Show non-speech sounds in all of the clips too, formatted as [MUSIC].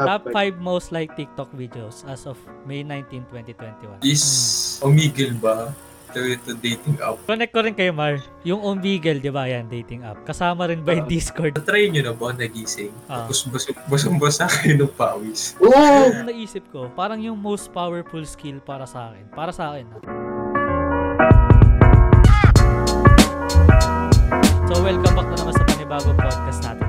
Top Top 5 most liked TikTok videos as of May 19, 2021. Is Omegle ba? Ito, ito dating app. Connect ko rin kay Mar. Yung Omegle, di ba? Yan, dating app. Kasama rin ba yung Ah. Discord? Na-try nyo na ba nagising? Ah. Tapos basang- basang-basa kayo ng pawis. [LAUGHS] Oo! Yung naisip ko, parang yung most powerful skill para sa akin. Para sa akin, ha? So, welcome back na naman sa panibagong podcast natin.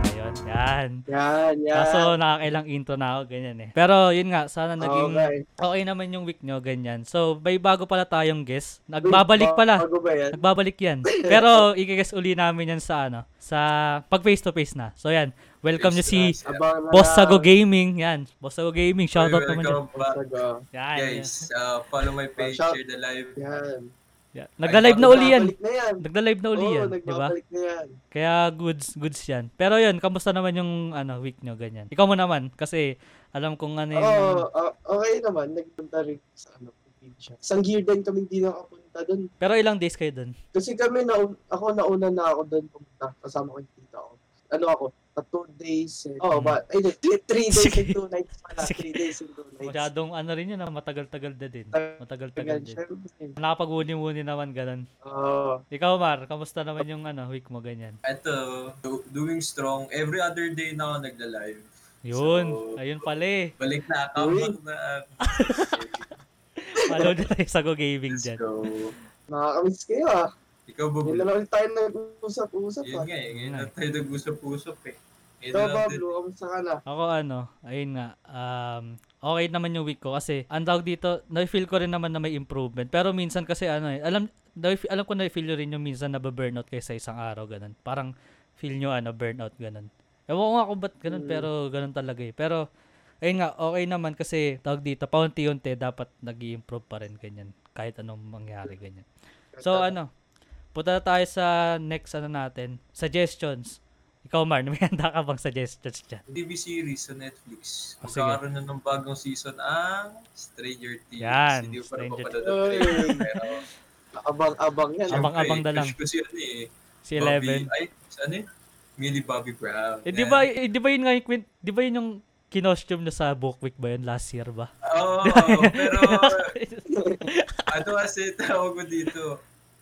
Yan. Yan, yan. Kaso nakakailang intro na ako, ganyan eh. Pero yun nga, sana naging Okay. okay naman yung week nyo, ganyan. So, may bago pala tayong guest. Nagbabalik pala. Bago ba yan? Nagbabalik yan. [LAUGHS] Pero, i-guess uli namin yan sa ano, sa pag face to face na. So, yan. Welcome nyo si Abang Boss. Sago Gaming. Yan. Boss Sago Gaming. Shoutout naman dyan. Welcome back. Sago. Yan. Guys, uh, follow my page, share the live. Yan. Yan. Nagla-live na uli yan. Na yan. Nagla-live na uli Oo, yan. Di ba? na yan. Kaya goods, goods yan. Pero yun, kamusta naman yung ano, week nyo, ganyan. Ikaw mo naman, kasi alam kong ano yung... Oo, ah, okay naman. Nagpunta rin sa ano, probinsya. Isang year din kami hindi nakapunta doon. Pero ilang days kayo dun? Kasi kami, na, ako nauna na ako doon pumunta. Kasama ko yung tita ko. Ano ako? Uh, two days. And, oh, ba? Ay, di, three, three days Sige. and two nights pala. Sige. Three days and two nights. Masyadong ano rin yun, ah, matagal-tagal na din. Matagal-tagal Tagal, din. Nakapag-uni-uni naman, ganun. Oo. Ikaw, Mar, kamusta naman yung ano, week mo, ganyan? Ito, do- doing strong. Every other day na ako nagla-live. Yun, So- ayun pala eh. Balik na account na. [LAUGHS] Follow na tayo sa Go Gaming Let's dyan. go. Nakakamiss kayo ah. Ikaw ba? Hindi na lang tayo nag-usap-usap Yun ah. nga eh. Ngayon Nga na tayo nag-usap-usap eh. Ngayon So, lang. Pablo, kamusta ka na? Ako ano, ayun nga, um, okay naman yung week ko kasi ang tawag dito, na-feel ko rin naman na may improvement. Pero minsan kasi ano eh, alam, na- alam ko na-feel nyo rin yung minsan na burnout kayo sa isang araw, ganun. Parang feel nyo ano, burnout, ganun. Ewan ko nga kung ba't ganun, Mm. pero ganun talaga eh. Pero, ayun nga, okay naman kasi tawag dito, paunti-unti dapat nag improve pa rin, ganyan. Kahit anong mangyari, ganyan. So ano, punta na tayo sa next ano natin, suggestions. Ikaw, Mar, [LAUGHS] may handa ka bang suggestions dyan? TV series sa Netflix. Oh. Magkakaroon na ng bagong season ang Stranger Things. Yan, Hindi ko pa Stranger Things. pero [LAUGHS] Abang-abang yan. Abang- syempre, abang na lang. crush ko si ano eh. Si Eleven. Bobby, ay, ano eh? Millie Bobby Brown. Eh, di ba, eh, di ba yun nga yung, di ba yun yung kinostume na sa book week ba yun last year ba? Oo, [LAUGHS] pero ano kasi tawag ko dito?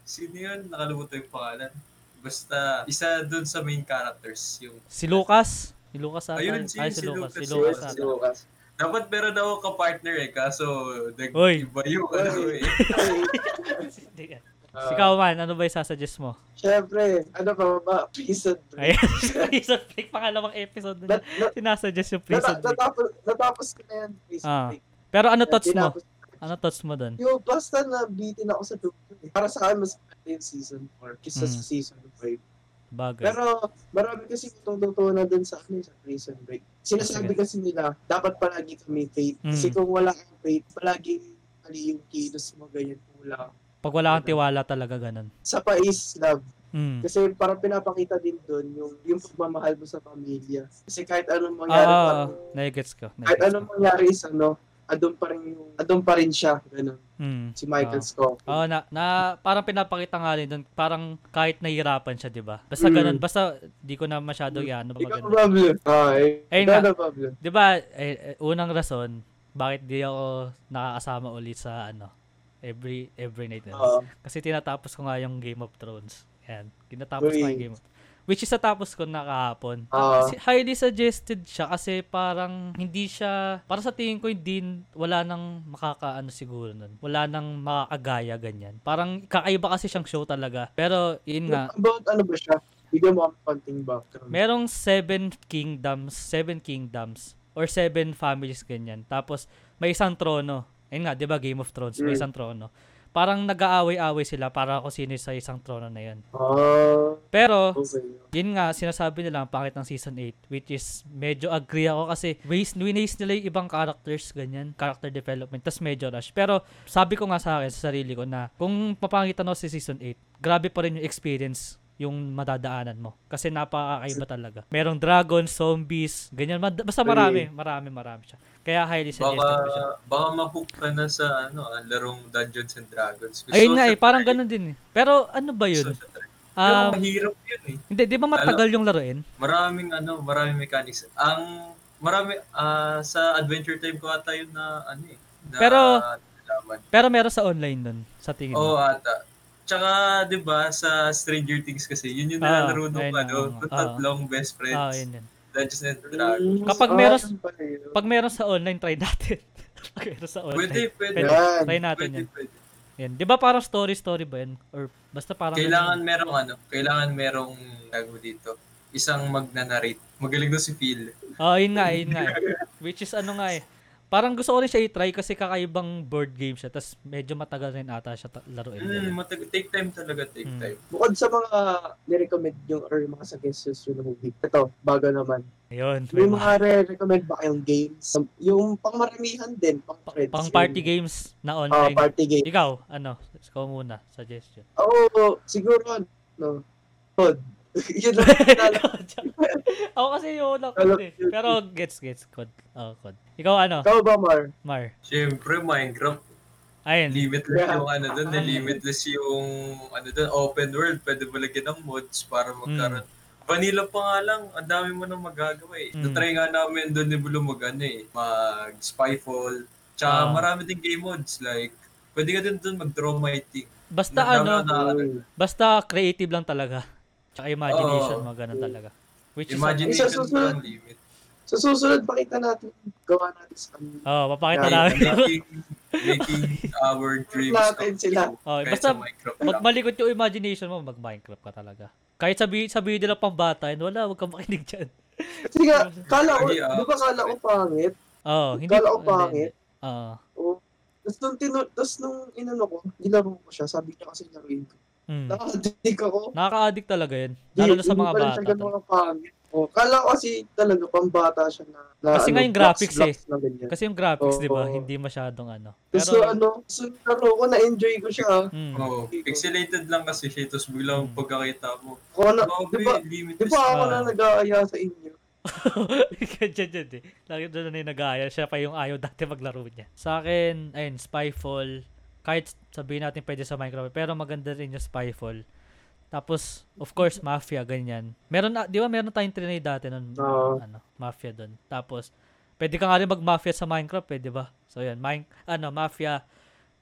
Sino yun? Nakalimutan yung pangalan. Basta, isa dun sa main characters. Yung, si Lucas? Si Lucas ata. Ayun, si- Ay, si si Lucas. Si Lucas, Lucas si ata. Si Lucas. dapat meron ako ka-partner eh, kaso nag-iba yung ano eh. [LAUGHS] Ah, Ikaw man, ano ba yung sasuggest mo? Siyempre, ano pa ba? Prison break. Ayun, [LAUGHS] prison break, pangalawang episode na nat- sinasuggest yung prison break. natapos, natapos ko na yan, prison Ah. break. Pero ano thoughts mo? Ano thoughts mo doon? Yung basta na bitin ako sa dugo. eh. Para sa akin, mas yung season 4 kisa Mm. sa season 5. Bagay. Pero marami kasi tututunan dun sa ano eh, sa prison break. Sinasabi Sige. kasi nila, dapat palagi kami faith. Kasi Mm. kung wala kang faith, palagi mali yung kilos mo, ganyan wala. Pag wala kang tiwala talaga ganun. Sa pais, love. Mm. Kasi parang pinapakita din dun yung, yung pagmamahal mo sa pamilya. Kasi kahit anong mangyari, Ah, parang, nagets ko. kahit anong mangyari is ano, andun pa rin yung, andun pa rin siya, ganun. Mm. Si Michael Ah. Scofield. Oo, na, na parang pinapakita nga rin doon, parang kahit nahihirapan siya, 'di ba? Basta Mm. ganun, basta di ko na masyado yan, ano Ikaw. Pablo. Ah, eh. Ayun Pablo. 'Di ba? Eh, eh, unang rason bakit di ako nakakasama ulit sa ano, every every night. Oo. Kasi tinatapos ko nga yung Game of Thrones. Yan. Tinatapos ko yung Game of Which is natapos ko na kahapon. Ah. Si- highly suggested siya kasi parang hindi siya, para sa tingin ko hindi, wala nang makakaano siguro nun. Wala nang makakagaya ganyan. Parang kakaiba kasi siyang show talaga. Pero yun nga, About ano ba siya? Bigyan mo ang konting background. merong seven kingdoms, seven kingdoms, or seven families ganyan. Tapos may isang trono. Ayun nga, 'di ba Game of Thrones, may Mm. isang trono. Parang nag-aaway-away sila para kung sino sa isang trono na 'yon. Ah, Pero okay. yun nga, sinasabi nila ang pangit ng season 8, which is medyo agree ako kasi waste, winaste nila yung ibang characters, ganyan, character development, tas medyo rush. Pero sabi ko nga sa akin, sa sarili ko na kung mapangitan ako sa season 8, grabe pa rin yung experience yung madadaanan mo. Kasi napakakaiba talaga. Merong dragon, zombies, ganyan. Basta marami, marami, marami siya. Kaya highly suggested Baka, ko siya. baka ma-hook ka na sa ano, ah, larong Dungeons and Dragons. Gusto Ayun nga eh, parang ganun din eh. Pero ano ba yun? Um, mahirap yun eh. hindi, di ba matagal yung laruin? Maraming ano, maraming mechanics. Ang marami, ah, sa Adventure Time ko ata yun na, ano eh, na, Pero- nalaman. Pero meron sa online nun, sa tingin Oo, mo. ata. Tsaka, di ba, sa Stranger Things kasi, yun yung Ah, nilalaro nung, ayun, ano, nung oo. [LAUGHS] tatlong best friends. Ah, yun yun. Dungeons and Dragons. Kapag meron- yun. Pag meron sa online, try natin. [LAUGHS] Pag meron sa online. Pwede, pwede. Pwede. Yan. Try natin Pwede, yan. pwede. Yan. Di ba parang story-story ba yan? Or basta parang... Kailangan merong ano, kailangan merong tago dito. Isang magnanarrate. Magaling doon si Phil. Oh, yun nga, yun nga. Which is ano nga eh. Parang gusto ko rin siya i-try kasi kakaibang board game siya. Tapos medyo matagal rin ata siya ta- laruin. Mm, matag- take time talaga, take Mm. time. Bukod sa mga nirecommend yung or yung mga suggestions yung movie. Ito, bago naman. Ayun. May mga re-recommend ba kayong games? Yung pangmaramihan din, pang friends. Pang yung- party games na Ah, online. party game. Ikaw, ano? Ikaw muna, suggestion. Oo, siguro, no. Cod. [LAUGHS] Yun lang ko. [LAUGHS] Ako kasi yung Call code of eh. Pero gets, gets. Code. Oh, code. Ikaw ano? Ikaw ba, Mar? Mar. Siyempre, Minecraft, Ayun. limitless Yeah. yung ano doon, Ah. limitless yung ano doon, open world, pwede mo lagyan ng mods para magkaroon. Hmm. Vanilla pa nga lang, ang dami mo nang magagawa eh. Mm. Natry nga namin doon ni Bulo mag ano eh, mag Spyfall. Tsaka Ah. marami din game mods like, pwede ka din doon mag-draw mighty. Basta dami ano, na- Mm. basta creative lang talaga. Imagination Oo. mo, ganun talaga. Which is, Imagination Isa susunod. lang limit. Sa susunod, pakita natin, gawa natin sa kanila. oh, papakita Yeah, namin. making, making our dreams Natin come sila. true. Oh, basta. Magmalikot yung imagination mo, mag-Minecraft ka talaga. Kahit sabi, sabi nila pang bata, yun, wala, wag kang makinig dyan. Kasi nga, [LAUGHS] kala ko, ah. di ba kala ko pangit? Oo, hindi. Kala ko pangit. Oo. Oo. Tapos nung, tinu- tapos nung inano ko, nilaro ko siya, sabi niya kasi laruin ko. Mm. Nakadinig ako. Nakaka-addict talaga yun. Di, Lalo na sa hindi mga pa rin bata. siya ganun kapangit. Oh, kala ko kasi talaga pambata siya na, na Kasi nga yung blocks, graphics eh. blocks na ganyan. Kasi yung graphics, Oo. di ba, hindi masyadong ano. Gusto ano, gusto laro ko, na-enjoy ko siya. ah. mm. Oo, pixelated lang kasi siya, tapos biglang Hmm. pagkakita mo. Ako na, Grabe, di ba, limitless di ba ako na nag-aaya sa inyo? [LAUGHS] Ganyan dyan eh. Lagi doon na yung nag-aaya. Siya pa yung ayaw dati maglaro niya. Sa akin, ayun, Spyfall. Kahit sabihin natin pwede sa Minecraft, pero maganda rin yung Spyfall. Tapos, of course, Mafia, ganyan. Meron na, di ba meron tayong trinay dati nun, Oo. ano, Mafia doon. Tapos, pwede ka nga rin mag-Mafia sa Minecraft, pwede ba? So, yan, mine, ano, Mafia.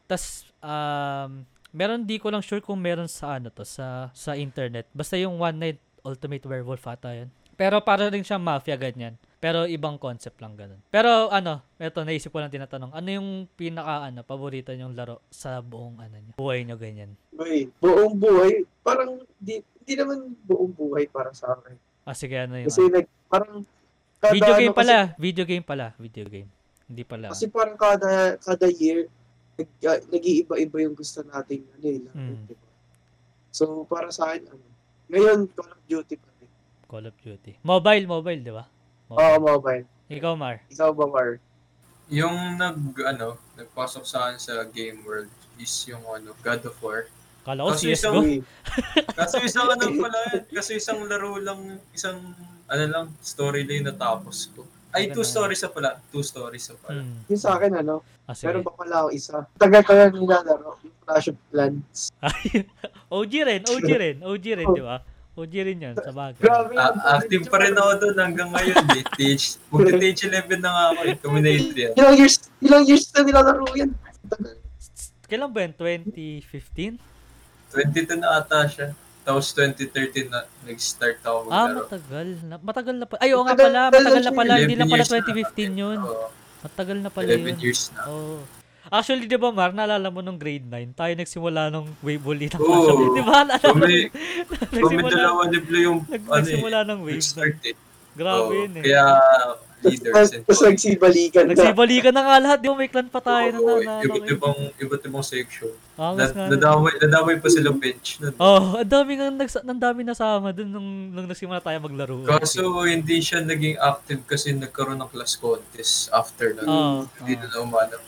Tapos, um, meron di ko lang sure kung meron sa ano to, sa, sa internet. Basta yung One Night Ultimate Werewolf ata yun. Pero para rin siya Mafia, ganyan. Pero ibang concept lang ganun. Pero ano, eto naisip ko lang tinatanong, ano yung pinaka ano, paborito niyong laro sa buong ano niyo? Buhay niyo ganyan. Wait, buong buhay, parang, di, di naman buong buhay para sa akin. Ah, sige, ano yung Kasi ano? like, parang, kada Video game ano, pala, video game pala, video game. Hindi pala. Kasi, kasi parang kada, kada year, nag, uh, nag-iiba-iba yung gusto nating ano eh, Mm. di ba? So, para sa akin, ano, ngayon, Call of Duty pa rin. Call of Duty. Mobile, mobile, di ba? Oo, mobile. Ikaw, Mar. Ikaw ba, Mar? Yung nag, ano, nagpasok sa akin sa game world is yung ano, God of War. Kala ko Kasi CSGO. Uy, Kaso isang ano [LAUGHS] pala, yan, kaso isang laro lang, isang, ano lang, storyline na tapos ko. Ay, two stories na pala. Two stories na pala. Hmm. yung sa akin, ano, Ah, sige. meron pa pala ako isa. Tagal ko yan nilalaro, yung Clash of Clans. [LAUGHS] OG rin, OG rin, OG rin, di ba? [LAUGHS] OG rin yun, sa bagay. Grabe. Ah, active pa rin ako doon hanggang ngayon. Eh. TH, Magti-TH 11 na nga ako eh. Kuminate yan. Ilang years, ilang years na nilalaro yan. Kailan ba yun? 2015? 22 na ata siya. Tapos 2013 na nag-start ako Ah, maglaro. matagal. Na, matagal na pala. Ay, oo nga pala. matagal na pala. Hindi lang 11 pala years na. 2015 yun. Oo, Matagal na pala 11 yun. years na. Oo. Actually, di ba, Mar, naalala mo nung grade 9, tayo nagsimula nung wave bully ng Oo. Of- Di ba? Naalala mo? Kami, kami nagsimula, dalawa ni Blue yung nag, ano eh, nagsimula ng wave. eh. Grabe Oo, yun eh. Kaya leaders and Tapos nagsibalikan na. Nagsibalikan na nga lahat. Di ba, may clan pa tayo na Oo, na. iba't ibang, iba't ibang section. Angas nga. Na, nadamay, nadamay pa sila bench nun. Oh, ang dami nga nags ang dami nasama dun nung nung nagsimula tayo maglaro. Kaso hindi siya naging active kasi nagkaroon ng class contest after na. Oo, Hindi oo. na umanap.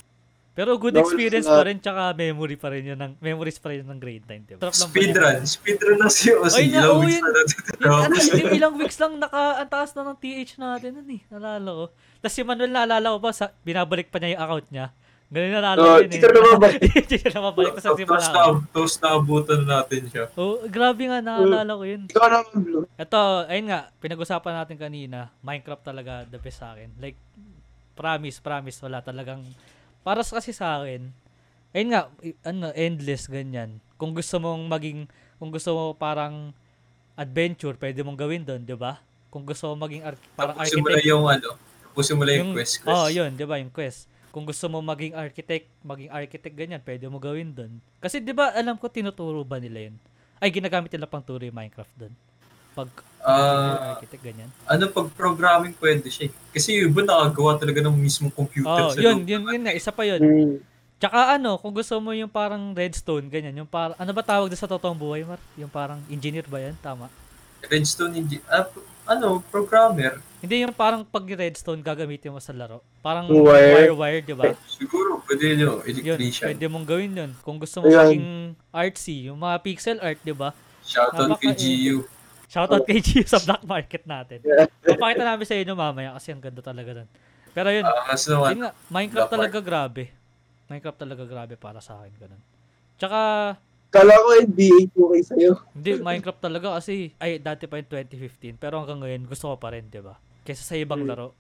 Pero good experience sila. pa rin tsaka memory pa rin yun ng memories pa rin yun ng grade 9, diba? Speedrun. Speedrun ng COC. Ay, na- Ilang weeks yun. na natin ilang weeks lang naka ang taas na ng TH natin nun eh. Nalala ko. Tapos si Manuel naalala ko pa, sa, binabalik pa niya yung account niya. Ganun [LAUGHS] na lalo Oh, yun eh. dito na mabalik. Dito na mabalik sa Tapos simula. na, tapos naabutan natin siya. Oh, grabe nga, naalala ko yun. Ikaw Blue. Ito, ayun nga, pinag-usapan natin kanina, Minecraft talaga the best sa akin. Like, promise, promise, wala talagang, para sa- kasi sa akin, ayun nga, ano, endless, ganyan. Kung gusto mong maging, kung gusto mo parang adventure, pwede mong gawin doon, di ba? Kung gusto mo maging ar- parang mo architect, na yung ano, tapusin mo na yung, quest quest. Oh, yun, 'di ba, yung quest. Kung gusto mo maging architect, maging architect ganyan, pwede mo gawin doon. Kasi 'di ba, alam ko tinuturo ba nila 'yun? Ay ginagamit nila pang turo yung Minecraft doon. Pag Ah, architect ganyan. ano pag programming pwede siya. eh. Kasi yung iba nakagawa talaga ng mismong computer Oh, sa yun, loob yun, yun nga, isa pa yun. Mm. Tsaka ano, kung gusto mo yung parang redstone, ganyan, yung parang, ano ba tawag doon sa totoong buhay, Mar? Yung parang engineer ba yan? Tama. Redstone Engi- ah, ano, programmer. Hindi yung parang pag redstone gagamitin mo sa laro. Parang Wire. wire-wire, di ba? Siguro, pwede nyo, Yun, electrician. pwede mong gawin yun. Kung gusto mo Ayan. maging artsy, yung mga pixel art, di ba? Shoutout kay GU. Shoutout kay Gio sa black market natin. Yeah. [LAUGHS] Papakita namin sa inyo mamaya kasi ang ganda talaga nun. Pero yun, mas naman, yun nga, Minecraft Black talaga grabe. Minecraft talaga grabe para sa akin, ganun. Tsaka, Kala ko NBA 2K sa'yo. hindi, Minecraft talaga kasi, ay, dati pa yung 2015, pero hanggang ngayon, gusto ko pa rin, di ba? Kaysa sa ibang Mm. laro.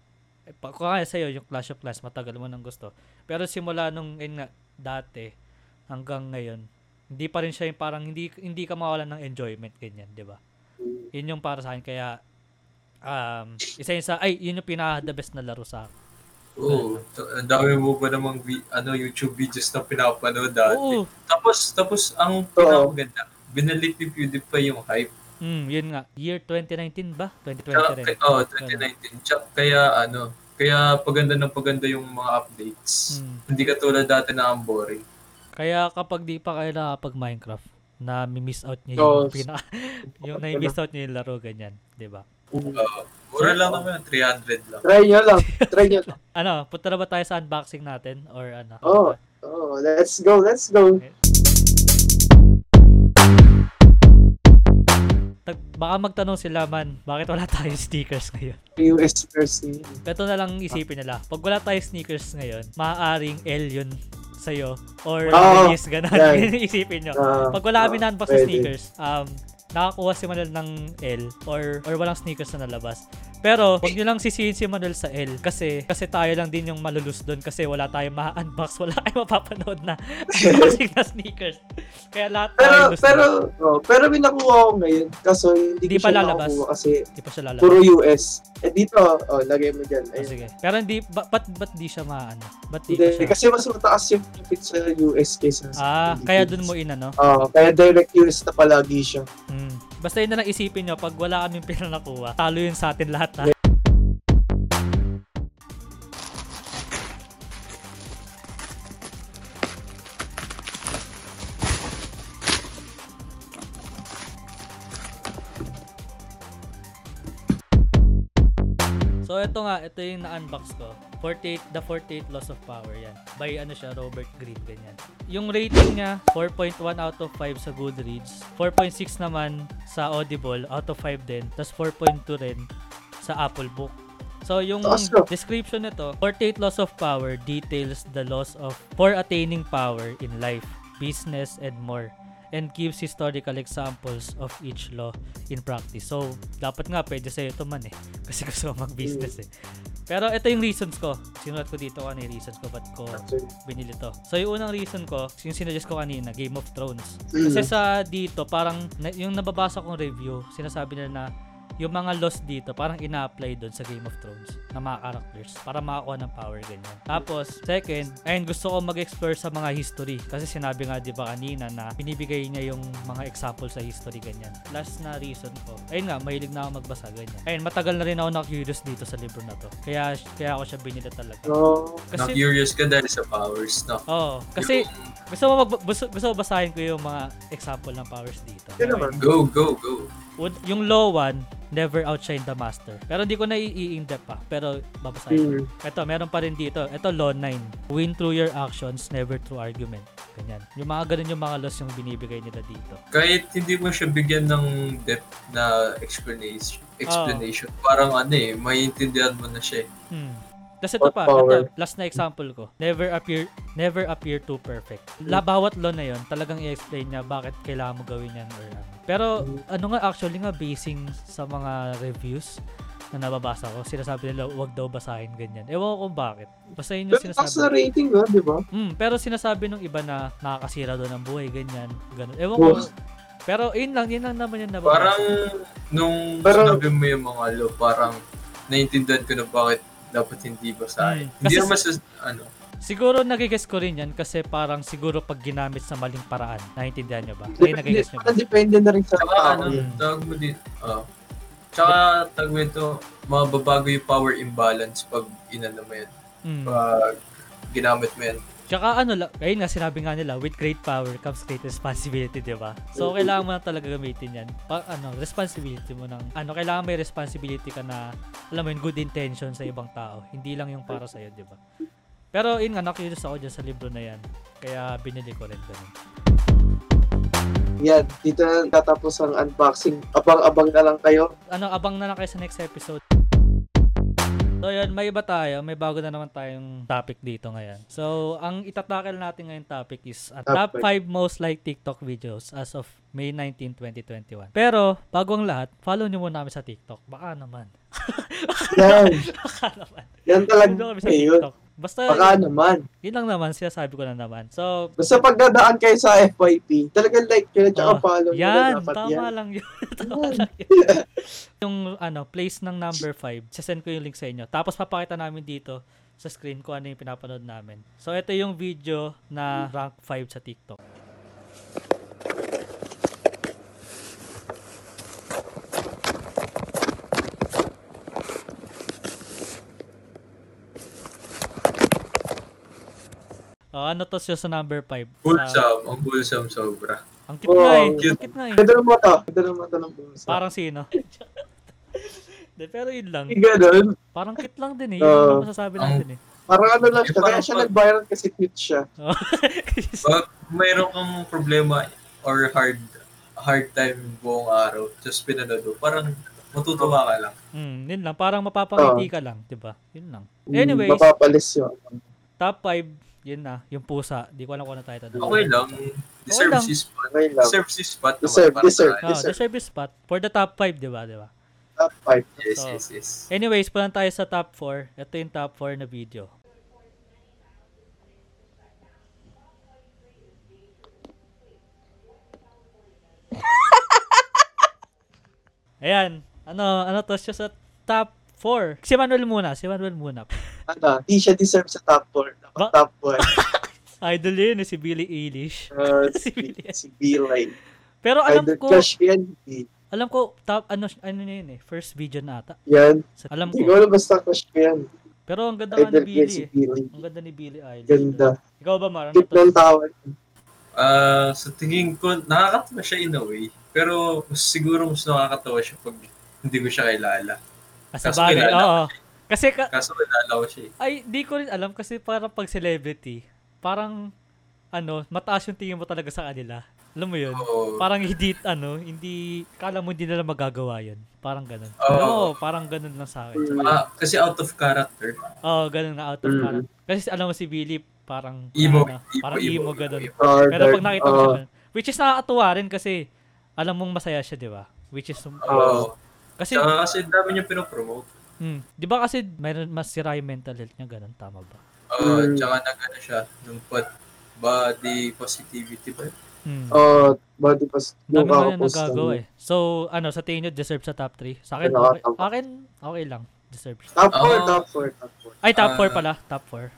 Eh, pa, kung kaya sa'yo, yung Clash of Clans, matagal mo nang gusto. Pero simula nung, yun nga, dati, hanggang ngayon, hindi pa rin siya yung parang, hindi, hindi ka mawalan ng enjoyment, ganyan, di ba? Yun yung para sa akin, kaya, um, isa yun sa, ay, yun yung pinaka-the best na laro sa akin. Oo. Oh, ang dami mo ba namang vi- ano, YouTube videos na pinapanood dati. Oo, Tapos, tapos ang pinakaganda, binalik ni PewDiePie yung hype. mm, yun nga, year 2019 ba? 2020 Tsaka, rin. kay- oh, 2019. Tsaka, kaya ano, kaya paganda ng paganda yung mga updates. Mm. Hindi katulad dati na ang boring. Kaya kapag di pa kayo nakapag Minecraft, na miss out niyo Oo. yung pinaka [LAUGHS] yung na-miss out niyo yung laro ganyan, 'di ba? Uh, mura lang naman, 300 lang. Try nyo lang. Try nyo lang. [LAUGHS] Ano, punta na ba tayo sa unboxing natin or ano? Oo. Oh, let's go, let's go. Tag- baka magtanong sila man, bakit wala [LAUGHS] tayong sneakers ngayon? US first yun. Ito na lang isipin nila. Pag wala tayong sneakers ngayon, maaaring L yun sa'yo or Oo, release ganun. Ganun [LAUGHS] isipin nyo. Ah, Pag wala kami ah, na-unbox na sneakers, um, nakakuha si Manuel ng L or or walang sneakers na nalabas. Pero, wag nyo lang sisihin si Manuel sa L kasi kasi tayo lang din yung malulus doon kasi wala tayong ma-unbox, [LAUGHS] wala tayong mapapanood na unboxing [LAUGHS] na sneakers. Kaya lahat tayo Pero, pero, oh, pero may nakuha ko ngayon. Kaso hindi Hindi ko pa siya lalabas. nakuha kasi Hindi pa siya lalabas. puro US. Eh dito, oh, lagay mo dyan. Oh, Ayun. sige. Pero hindi, ba, ba't, ba't di siya maano? Ba't di Hindi, siya? kasi mas mataas yung profit sa US kaysa sa Ah, Philippines. kaya dun mo inano? Oo, kaya direct US na palagi siya. Hmm. Basta yun na lang isipin nyo, pag wala kaming pera nakuha, talo yun sa atin lahat ha. Ito nga, ito yung na-unbox ko. 48, the 48 Laws of Power yan. By ano siya, Robert Greene, ganyan. Yung rating niya, 4.1 out of 5 sa Goodreads. 4.6 naman sa Audible, out of 5 din. Tapos 4.2 rin sa Apple Book. So yung no? description nito, 48 Laws of Power details the laws of for attaining power in life, business, and more and gives historical examples of each law in practice. So, dapat nga pwede sa'yo ito man eh. [LAUGHS] Kasi gusto ko mag-business eh. Pero ito yung reasons ko. Sinulat ko dito ano yung reasons ko ba't ko binili to. So, yung unang reason ko, yung sinuggest ko kanina, Game of Thrones. Mm. Kasi sa dito, parang yung nababasa kong review, sinasabi nila na yung mga laws dito, parang ina-apply doon sa Game of Thrones ng mga characters para makakuha ng power ganyan. Tapos, second, ayun, gusto ko mag-explore sa mga history. Kasi sinabi nga di ba kanina na binibigay niya yung mga example sa history ganyan. Last na reason ko, ayun nga, mahilig na ako magbasa ganyan. Ayun, matagal na rin ako na-curious dito sa libro na to. Kaya, kaya ako siya binili talaga. So, Kasi, Na-curious ka dahil sa powers, no? Oo, kasi Yung- gusto mo mag, gusto, gusto mo basahin ko yung mga example ng powers dito. Yun naman. Go, go, go. Would- yung law 1, never outshine the master. Pero hindi ko na i-in-depth pa. Pero babasahin ko. mm. Ito, meron pa rin dito. Ito, law 9. Win through your actions, never through argument. Ganyan. Yung mga ganun yung mga laws yung binibigay nila dito. Kahit hindi mo siya bigyan ng depth na explanation, explanation parang ano eh, maiintindihan mo na siya eh. Hmm. Tapos ito pa, ito, last na example ko. Never appear never appear too perfect. La bawat law na 'yon, talagang i-explain niya bakit kailangan mo gawin 'yan or ano. Pero ano nga actually nga basing sa mga reviews na nababasa ko, sinasabi nila wag daw basahin ganyan. Ewan ko kung bakit. Basta yun yung Pero sinasabi. rating nga, di ba? Mm, pero sinasabi nung iba na nakakasira daw ng buhay, ganyan. Ganun. Ewan ko. Oh. Pero yun lang, yun lang naman yung nababasa. Parang nung Pero- sinabi mo yung mga law, parang naiintindihan ko na bakit dapat hindi basahin. Mm. Hindi naman sa, ano, Siguro nagigess ko rin yan kasi parang siguro pag ginamit sa maling paraan. Naiintindihan nyo ba? Ay, nagigess nyo ba? depende na rin sa Tsaka tao. ano, yun. tawag mo din, ah. tsaka tawag mo ito, mababago yung power imbalance pag inano mo yan. Mm. Pag ginamit mo yan. Tsaka ano ayun nga sinabi nga nila, with great power comes great responsibility, di ba? So, kailangan mo na talaga gamitin yan. Pa, ano, responsibility mo ng, ano, kailangan may responsibility ka na, alam mo yun, good intention sa ibang tao. Hindi lang yung para sa'yo, di ba? Pero, yun nga, na-curious ako dyan sa libro na yan. Kaya, binili ko rin ganun. Yan, dito na tatapos ang unboxing. Abang-abang na lang kayo. ano, abang na lang kayo sa next episode. So yun, may iba tayo. May bago na naman tayong topic dito ngayon. So, ang itatakil natin ngayong topic is uh, top Top 5 most liked TikTok videos as of May 19, 2021. Pero, bago ang lahat, follow nyo muna kami sa TikTok. Baka naman. [LAUGHS] Baka naman. yan Follow talaga kami sa yun. TikTok. Basta, Baka naman. yun lang naman. Sinasabi ko na naman. So, Basta pag dadaan kayo sa FYP, talagang like nyo, tsaka Oh, follow nyo na yan. dapat Tama yan. lang yun. [LAUGHS] tama lang yun. yung ano, place ng number 5, sasend ko yung link sa inyo. Tapos papakita namin dito sa screen ko ano yung pinapanood namin. So ito yung video na rank 5 sa TikTok. Oh, ano to siya sa number 5? Wholesome, ang wholesome sobra. ang cute Oh, nga eh. cute. Ang cute nga eh. Ganda mo to. Ganda mo to ng pusa. Parang sino? [LAUGHS] De, pero yun lang. Ganun. Parang cute lang din eh. Yun Oo. ang masasabi natin eh. Parang ano lang siya. Kaya siya nag-viral kasi cute siya. [LAUGHS] Pag mayroon kang problema or hard hard time buong araw, just pinanood mo, parang matutuwa ka lang. Hmm, yun lang. Parang mapapangiti ka lang, di ba? Yun lang. Mm, Anyways, Mapapalis yun. top 5, yun na. Yung pusa. Di ko alam kung ano title. Okay lang. Deserve lang. si spot. Okay lang. Deserve si spot naman. Deserve, deserve. akin. Oh, Deserve. deserve your spot. For the top 5, di ba? Di ba? Top 5. Yes, So, yes, yes. Anyways, punta tayo sa top 4. Ito yung top 4 na video. [LAUGHS] Ayan. Ano, ano to siya sa top 4. Si Manuel muna. Si Manuel muna. Ano, di siya deserve sa top 4. Ba- top 1. [LAUGHS] Idol yun, eh, si Billie Eilish. Uh, [LAUGHS] Si si, Billy. si B-Line. Pero alam Idol ko, ko yan. Hindi. alam ko, top, ano, ano na yun eh, first video na ata. Yan. Sa- Alam Hindi ko. ko alam basta crush ko yan. Pero ang ganda ni Idol yan Billie si eh. B-Line. Ang ganda ni Billie Eilish. Ganda. Ikaw ba, Mar? Ano Cute ng tawa. Ah, sa tingin ko, nakakatawa siya in a way. Pero mas siguro mas nakakatawa siya pag hindi ko siya kilala. Ah, sa bagay, oo. Kasi, ka, Kaso kilala ko siya eh. ay, di ko rin alam kasi parang pag celebrity, parang, ano, mataas yung tingin mo talaga sa kanila. Alam mo yun? Oo. Parang hindi, ano, hindi, kala mo hindi nila magagawa yun. Parang ganun. Oo. Oo, parang ganun lang sa akin. Mm. Ah, kasi out of character. Oo, ganun na out of Mm. character. Kasi alam mo si Billy, parang, Emo, ano, emo, parang emo, emo, ganun. emo. Uh, Pero pag nakita mo uh, siya, which is nakakatuwa rin kasi, alam mong masaya siya, di ba? Which is, Oo. kasi, Tsaka kasi dami niya pinopromote. Hmm, di ba kasi, mayroon mas sira yung mental health niya, ganun, tama ba? Oo, Mm. tsaka nag ano siya, yung pot, body positivity ba? Hmm. uh, body pas Dami yung kakapost nagagawa eh. So, ano, sa tingin nyo, deserve sa top 3? Sa akin, Ano, okay, akin, okay lang. Deserve. Top 4, Ah. top 4, top 4. Ay, top 4 Ah. pala. Top 4.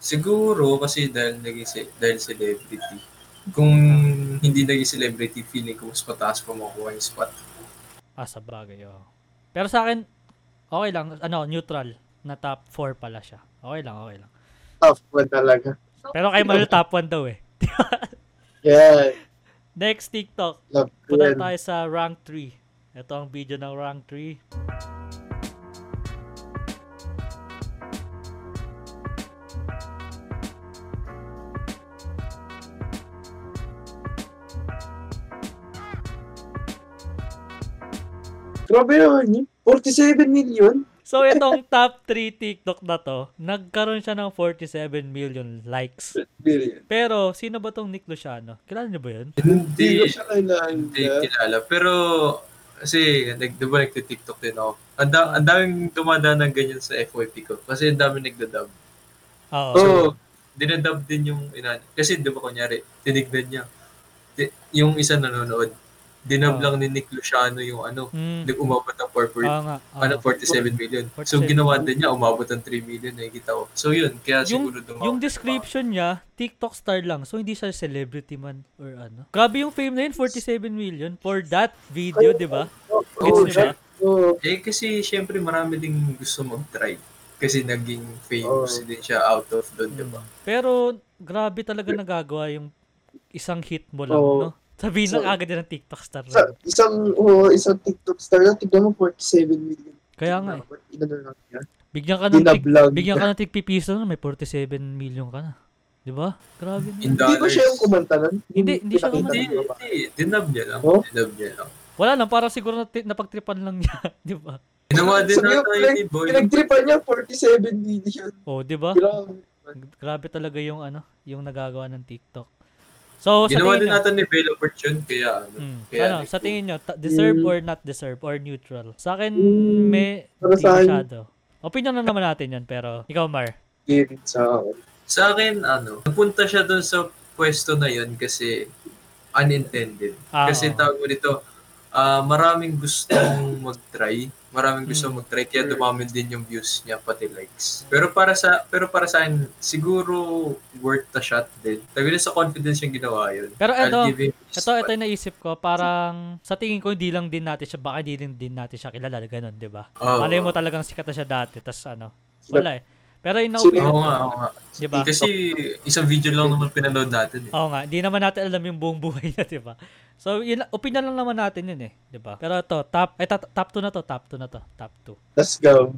Siguro kasi dahil naging dahil celebrity. Kung hindi naging celebrity, feeling ko mas mataas pa makuha yung spot. Ah, sa bagay, oh. Pero sa akin, okay lang. Ano, neutral. Na top 4 pala siya. Okay lang, okay lang. Top 1 talaga. Pero kay Malu top 1 daw eh. [LAUGHS] Yeah, Next TikTok. love Punta yan. tayo sa rank 3. Ito ang video ng rank 3. Grabe yun. 47 million? So, itong top 3 TikTok na to, nagkaroon siya ng 47 million likes. Billion. Pero, sino ba tong Nick Luciano? Kilala niyo ba yun? Hindi Hindi, ko siya kailangan. hindi kilala. Pero, kasi, nag, di ba nagtitiktok din ako. Ang, da, ang daming dumadaan ng ganyan sa FYP ko. Kasi ang daming nagdadab. Oo. Oo. Dinadab din yung ina. Kasi di ba kunyari, tinignan niya. Di- yung isa nanonood, dinab Oo. lang ni Nick Luciano yung ano, Mm. nag umabot ng 4 Oo nga. oo. ano, 47 million. So 47 ginawa din niya, umabot ng 3 million, nakikita ko. So yun, kaya Yung- siguro dumawa. Yung description niya, TikTok star lang. So, hindi siya celebrity man or ano. Grabe yung fame na yun, 47 million for that video, di ba? Gets Oo, niyo ba? Oo. Eh kasi syempre marami ding gusto mag-try. Kasi naging famous Oo. din siya out of doon, di ba? Pero, grabe talaga nagagawa yung isang hit mo lang, Oo. no? Sabihin So- lang agad din ng TikTok star. Sa, isang, oo, isang TikTok star na, tignan mo 47 million. Kaya nga eh. Inano lang. Bigyan ka ng tig, bigyan ka ng tigpipiso na, may 47 million ka na. Di ba? Grabe na. In Hindi ba siya yung kumanta nun? Hindi, hindi siya pinakita Hindi, hindi. Dinab niya lang. Oh? Dinab niya lang. Wala lang, parang siguro nati- napagtripan lang niya. [LAUGHS] di ba? Ginawa din na ko, tayo ni Boy. Pinagtripan niya 47 million. Oh, di ba? Grabe. Grabe talaga yung ano, yung nagagawa ng TikTok. So, sa Ginawa tingin din nyo, natin ni Bella Fortune, kaya ano. Hmm. Kaya ano, sa tingin nyo, ta- deserve Mm. or not deserve or neutral? Sa akin, Mm, may para sa akin- masyado. Opinion na naman natin yun, pero ikaw, Mar. Game sa akin. Sa akin, ano, napunta siya doon sa pwesto na yun kasi unintended. Ah, kasi oo. tawag mo dito, ah, maraming gustong mag-try. Maraming gustong Hmm. mag-try kaya dumamin din yung views niya pati likes. Pero para sa pero para sa akin siguro worth the shot din. Tabi sa confidence yung ginawa yun. Pero ito, ito spot. yung naisip ko, parang sa tingin ko, hindi lang din natin siya, baka hindi din, din natin siya kilala, ganun, di ba? Oo. Malay mo talagang sikat na siya dati, tas ano, wala eh. Pero yung na-opinion, Oo nga, oo nga. di ba? Kasi isang video lang naman pinanood natin. Eh. Oo nga, di naman natin alam yung buong buhay niya, di ba? So, yun, opinion lang naman natin yun eh, di ba? Pero ito, top, eh, top 2 na to, top 2 na to, top 2. Let's go.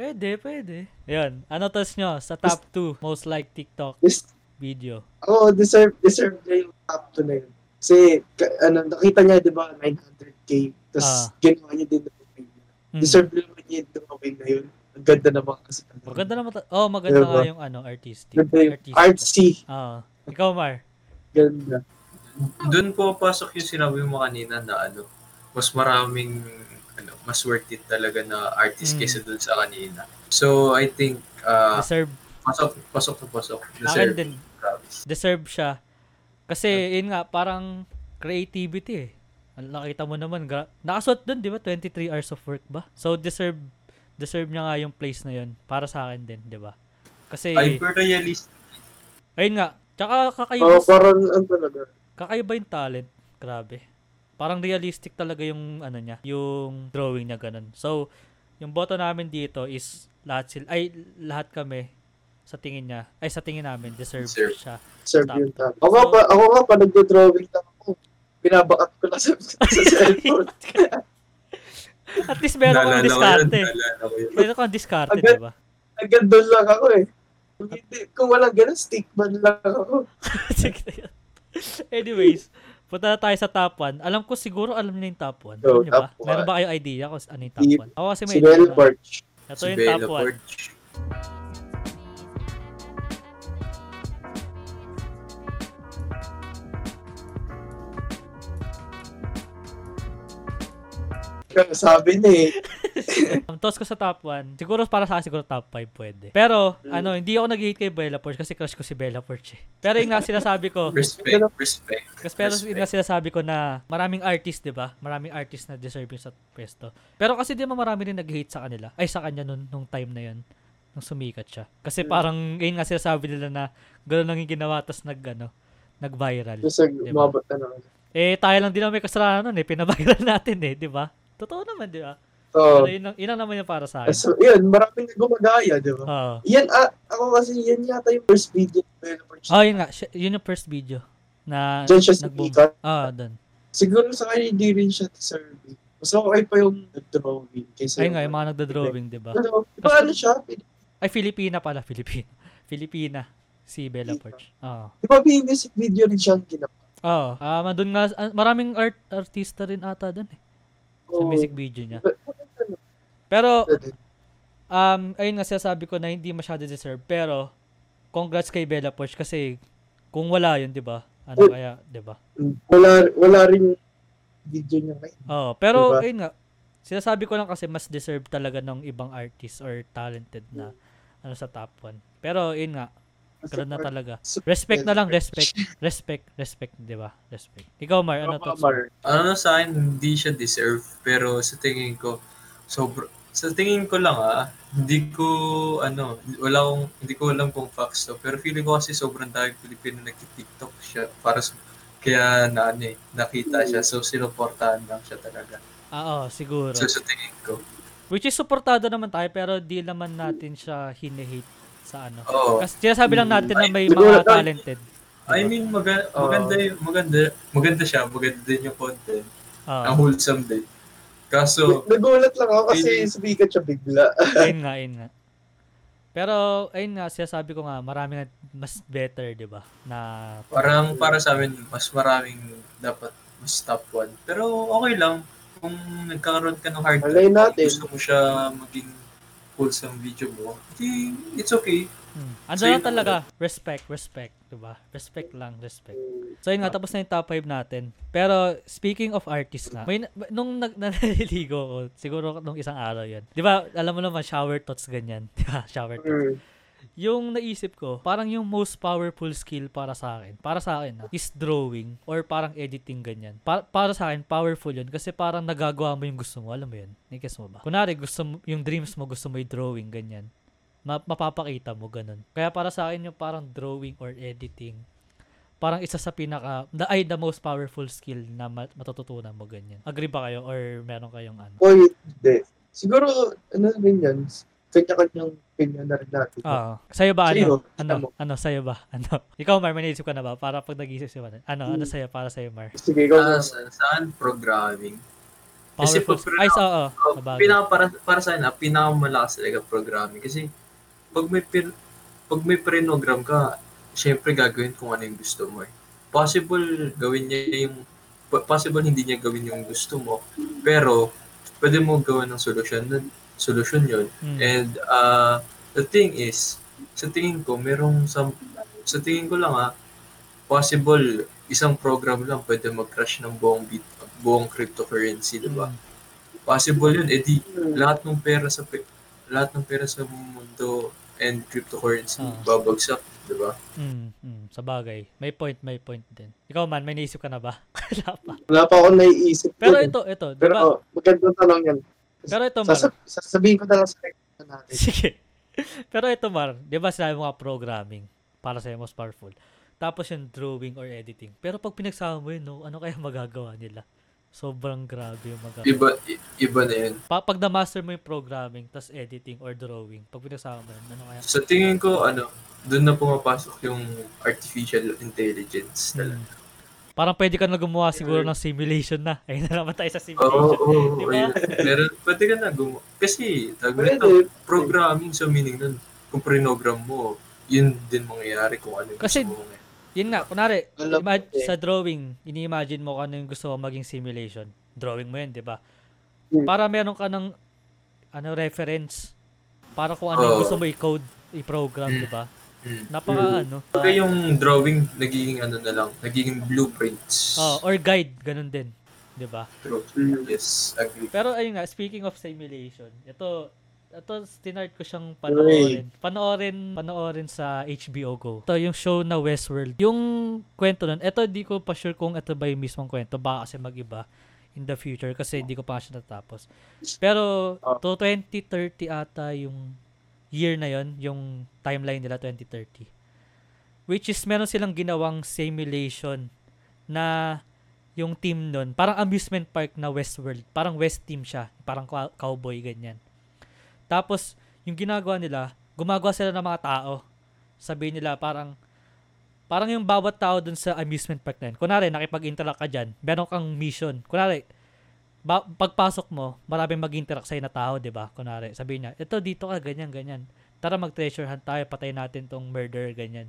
Pwede, pwede. Yun, ano tos nyo sa top 2 most like TikTok This, video? ako, deserve, deserve niya yung top 2 na yun. Kasi, ka- ano, nakita niya, di ba, 900k. Tapos, Ah. ginawa niya din dumawin niya. Hmm. Deserve naman niya yung dumawin na yun. Ang ganda naman kasi. Maganda naman, ta- oh, maganda Diba? nga yung ano, artistic. Ganda yung Artistic. artsy. Oo. Ikaw, Mar. Ganda. Doon po pasok yung sinabi mo kanina na ano, mas maraming mas worth it talaga na artist Mm. kaysa doon sa kanina. So, I think uh, Deserve. pasok pasok na pasok. Akin Deserve. din. Promise. Deserve siya. Kasi, yun nga, parang creativity eh. Ang Nakita mo naman, gra- nakasuot dun, di ba? 23 hours of work ba? So, deserve, deserve niya nga yung place na yun. Para sa akin din, di ba? Kasi, Hyper realist. ayun nga, tsaka kakaiba, Oo, parang, ano talaga. kakaiba yung talent. Grabe. Parang realistic talaga yung, ano niya, yung drawing niya ganun. So, yung boto namin dito is lahat sila, ay, lahat kami, sa tingin niya, ay sa tingin namin, deserve, Deserve. siya. Serve Top yung top. Ako nga pa, ako nga pa, nagdo-drawing lang ako. Binabakat ko lang sa, sa [LAUGHS] cellphone. At least meron yun, diskarte. Meron kang diskarte, Agad- di ba? Hanggang doon lang ako eh. Kung, hindi, kung walang ganun, stickman lang ako. [LAUGHS] Na. Anyways, punta na tayo sa top 1. Alam ko siguro alam niyo yung top 1. Go, Alam niyo ba? top one. Meron ba kayong idea kung ano yung top Si- 1? Ako kasi may Si idea. Barch. Ito Si yung Bella top 1. Porch. Sabi niya eh. Ang toss ko sa top 1, siguro para sa akin siguro top 5 pwede. Pero, Mm. ano, hindi ako nag-hate kay Bella Porsche kasi crush ko si Bella Porsche. eh. Pero yung nga sinasabi ko, Respect, respect. Kasi pero Respect. yun nga sinasabi ko na maraming artist, 'di ba? Maraming artist na deserve yung sa pwesto. Pero kasi di ba marami rin nag-hate sa kanila. Ay sa kanya nun nung time na 'yon. Nung sumikat siya. Kasi Hmm. parang yun nga sinasabi nila na gano'n lang yung ginawa tas nag ano, nag-viral. Kasi Diba? na naman. Eh tayo lang din naman may kasalanan nun eh, pinaviral [LAUGHS] natin eh, 'di ba? Totoo naman, 'di ba? So, Pero yun, ang- yun ang naman yung para sa akin. so yun, maraming gumagaya, di ba? Oo. Yan, ah, ako kasi yan yata yung first video developer. Oh, yun nga. Siya- Yun yung first video na Diyan siya nag-boom. sikat. Ah, doon. Siguro sa kanya hindi rin siya deserving. Mas okay pa yung drawing kaysa Ayun nga, yung mga nagda-drawing, di ba? Ano, di ba ano siya? Ay, Filipina pala, Filipina. [LAUGHS] Filipina. Si Bella Porch. Oo. Di ba may music video rin siyang ginawa? Oo. Ah, mandun nga, ah, maraming art artista rin ata doon eh. Sa music video niya. Pero, um, ayun nga sinasabi ko na hindi masyado deserve. Pero, congrats kay Bella Porch kasi kung wala yun, di ba? Ano kaya, di ba? Wala, wala rin video niya ngayon. Oo. Pero, Diba? ayun nga, sinasabi ko lang kasi mas deserve talaga ng ibang artist or talented na ano sa top 1. Pero, yun nga, Ganun na talaga. Respect na lang, respect. [LAUGHS] Respect, respect, di ba? Respect. Ikaw, Mar, ano to? Mar. Ano sa akin, hindi siya deserve. Pero sa tingin ko, sobra, sa tingin ko lang ah, hindi ko, ano, wala akong, hindi ko alam kung facts to. Pero feeling ko kasi sobrang daming Pilipino nag-tiktok siya. Para sa, kaya na, ano eh, nakita siya. So, sinuportahan lang siya talaga. Ah, oo, siguro. So, sa tingin ko. Which is supportado naman tayo, pero di naman natin siya hine-hate sa ano. Oo. Kasi sinasabi lang natin na may mga talented. I mean, maga- maganda, yung- maganda, maganda siya. Maganda din yung content. Ah, Ang wholesome din. Kaso, Nagulat lang ako kasi sumikat siya bigla. [LAUGHS] ayun nga, ayun nga. Pero, ayun nga, sinasabi ko nga, marami nga mas better, di ba? Na, Parang para sa amin, mas maraming dapat mas top 1. Pero okay lang. Kung nagkakaroon ka ng hard Malay natin. gusto mo siya maging wholesome video mo, di, it's okay. hmm. ano So, lang talaga, respect, respect, di ba? Respect lang, respect. So yun nga, tapos na yung top 5 natin. Pero speaking of artists nga, may, na- nung nag, [LAUGHS] naliligo ko, siguro nung isang araw yun. Di ba, alam mo naman, shower thoughts ganyan. [LAUGHS] Di ba, shower thoughts. Yung naisip ko, parang yung most powerful skill para sa akin, para sa akin, ah, is drawing or parang editing ganyan. Pa- para sa akin, powerful yun kasi parang nagagawa mo yung gusto mo. Alam mo yun? Nikis mo ba? Kunwari, gusto mo, yung dreams mo, gusto mo yung drawing, ganyan. Ma- mapapakita mo, ganun. Kaya para sa akin, yung parang drawing or editing, parang isa sa pinaka, the, ay, the most powerful skill na mat- matututunan mo, ganyan. Agree ba kayo or meron kayong ano? Oy, hindi. Siguro, ano rin yan, kanya-kanyang opinion na rin natin. Ah, sa'yo ba ano? Sa'yo, Ano? mo. Ano sa'yo ba? [LAUGHS] Ano? Ikaw Mar, may naisip ka na ba para pag nag-isip si Juan? Ano? Ano Hmm. sa'yo para sa'yo Mar? Sige, ikaw na. sa, saan programming? Kasi Powerful. pag- Ay, so, oo. Oh, Sabagay. pinaka para para sa akin, pinakamalakas talaga programming kasi pag may pin, pag may prenogram ka, syempre gagawin kung ano yung gusto mo eh. Possible gawin niya yung po- possible hindi niya gawin yung gusto mo, pero pwede mo gawa ng solusyon nun- solusyon yun. Hmm. And uh, the thing is, sa tingin ko, merong some, sa tingin ko lang ah, possible isang program lang pwede mag-crash ng buong bit, buong cryptocurrency, di ba? Hmm. Possible yun. Eh di, lahat ng pera sa lahat ng pera sa mundo and cryptocurrency Ah. babagsak, di ba? Hmm. Hmm. Sabagay. May point, may point din. Ikaw man, may naisip ka na ba? [LAUGHS] Wala pa. Wala pa ako naiisip. Pero eh. ito, ito. Di Pero ba? oh, magandang tanong yan. Pero ito, Mar. Sasab- sasabihin ko na lang sa natin. [LAUGHS] Sige. Pero ito, Mar. Di ba sinabi mo nga programming para sa'yo most powerful. Tapos yung drawing or editing. Pero pag pinagsama mo yun, no, ano kaya [LAUGHS] magagawa nila? Sobrang grabe yung magagawa. Iba, i- iba na yun. Pa- pag na-master mo yung programming, tas editing or drawing, pag pinagsama mo yun, ano kaya? Sa tingin ko, ano, doon na pumapasok yung artificial intelligence talaga. Hmm. Parang pwede ka na gumawa siguro ng simulation na. Ayun na naman tayo sa simulation. oo, oo. Di ba? Meron, pwede ka na gumawa. Kasi, nito, Pwede. programming sa meaning nun, kung prinogram mo, yun din mangyayari kung ano yung Kasi- gusto mo mangyayari. Yun nga, kunwari, Alam ima- ko eh. sa drawing, ini-imagine mo kung ano yung gusto mo maging simulation. Drawing mo yun, di ba? Hmm. Para meron ka ng ano, reference. Para kung ano yung gusto mo i-code, i-program, Hmm. di ba? Hmm. Napaka ano. Kaya yung drawing, nagiging ano na lang, nagiging blueprints. Oh, or guide, ganun din. Di ba? True. Mm. Yes, agree. Pero ayun nga, speaking of simulation, ito, ito tinart ko siyang panoorin. Panoorin, panoorin sa HBO Go. Ito yung show na Westworld. Yung kwento nun, ito di ko pa sure kung ito ba yung mismong kwento. Baka kasi mag-iba in the future kasi hindi ko pa siya natapos. Pero Oh. to 2030 ata yung year na yon yung timeline nila 2030. Which is meron silang ginawang simulation na yung team nun, parang amusement park na Westworld. Parang West team siya. Parang cow- cowboy, ganyan. Tapos, yung ginagawa nila, gumagawa sila ng mga tao. Sabihin nila, parang, parang yung bawat tao dun sa amusement park na yun. Kunwari, nakipag-interact ka dyan, meron kang mission. Kunwari, ba- pagpasok mo, maraming mag-interact sa'yo na tao, di ba? Kunwari, sabihin niya, ito, dito ka, ganyan, ganyan. Tara, mag-treasure hunt tayo, patay natin tong murder, ganyan.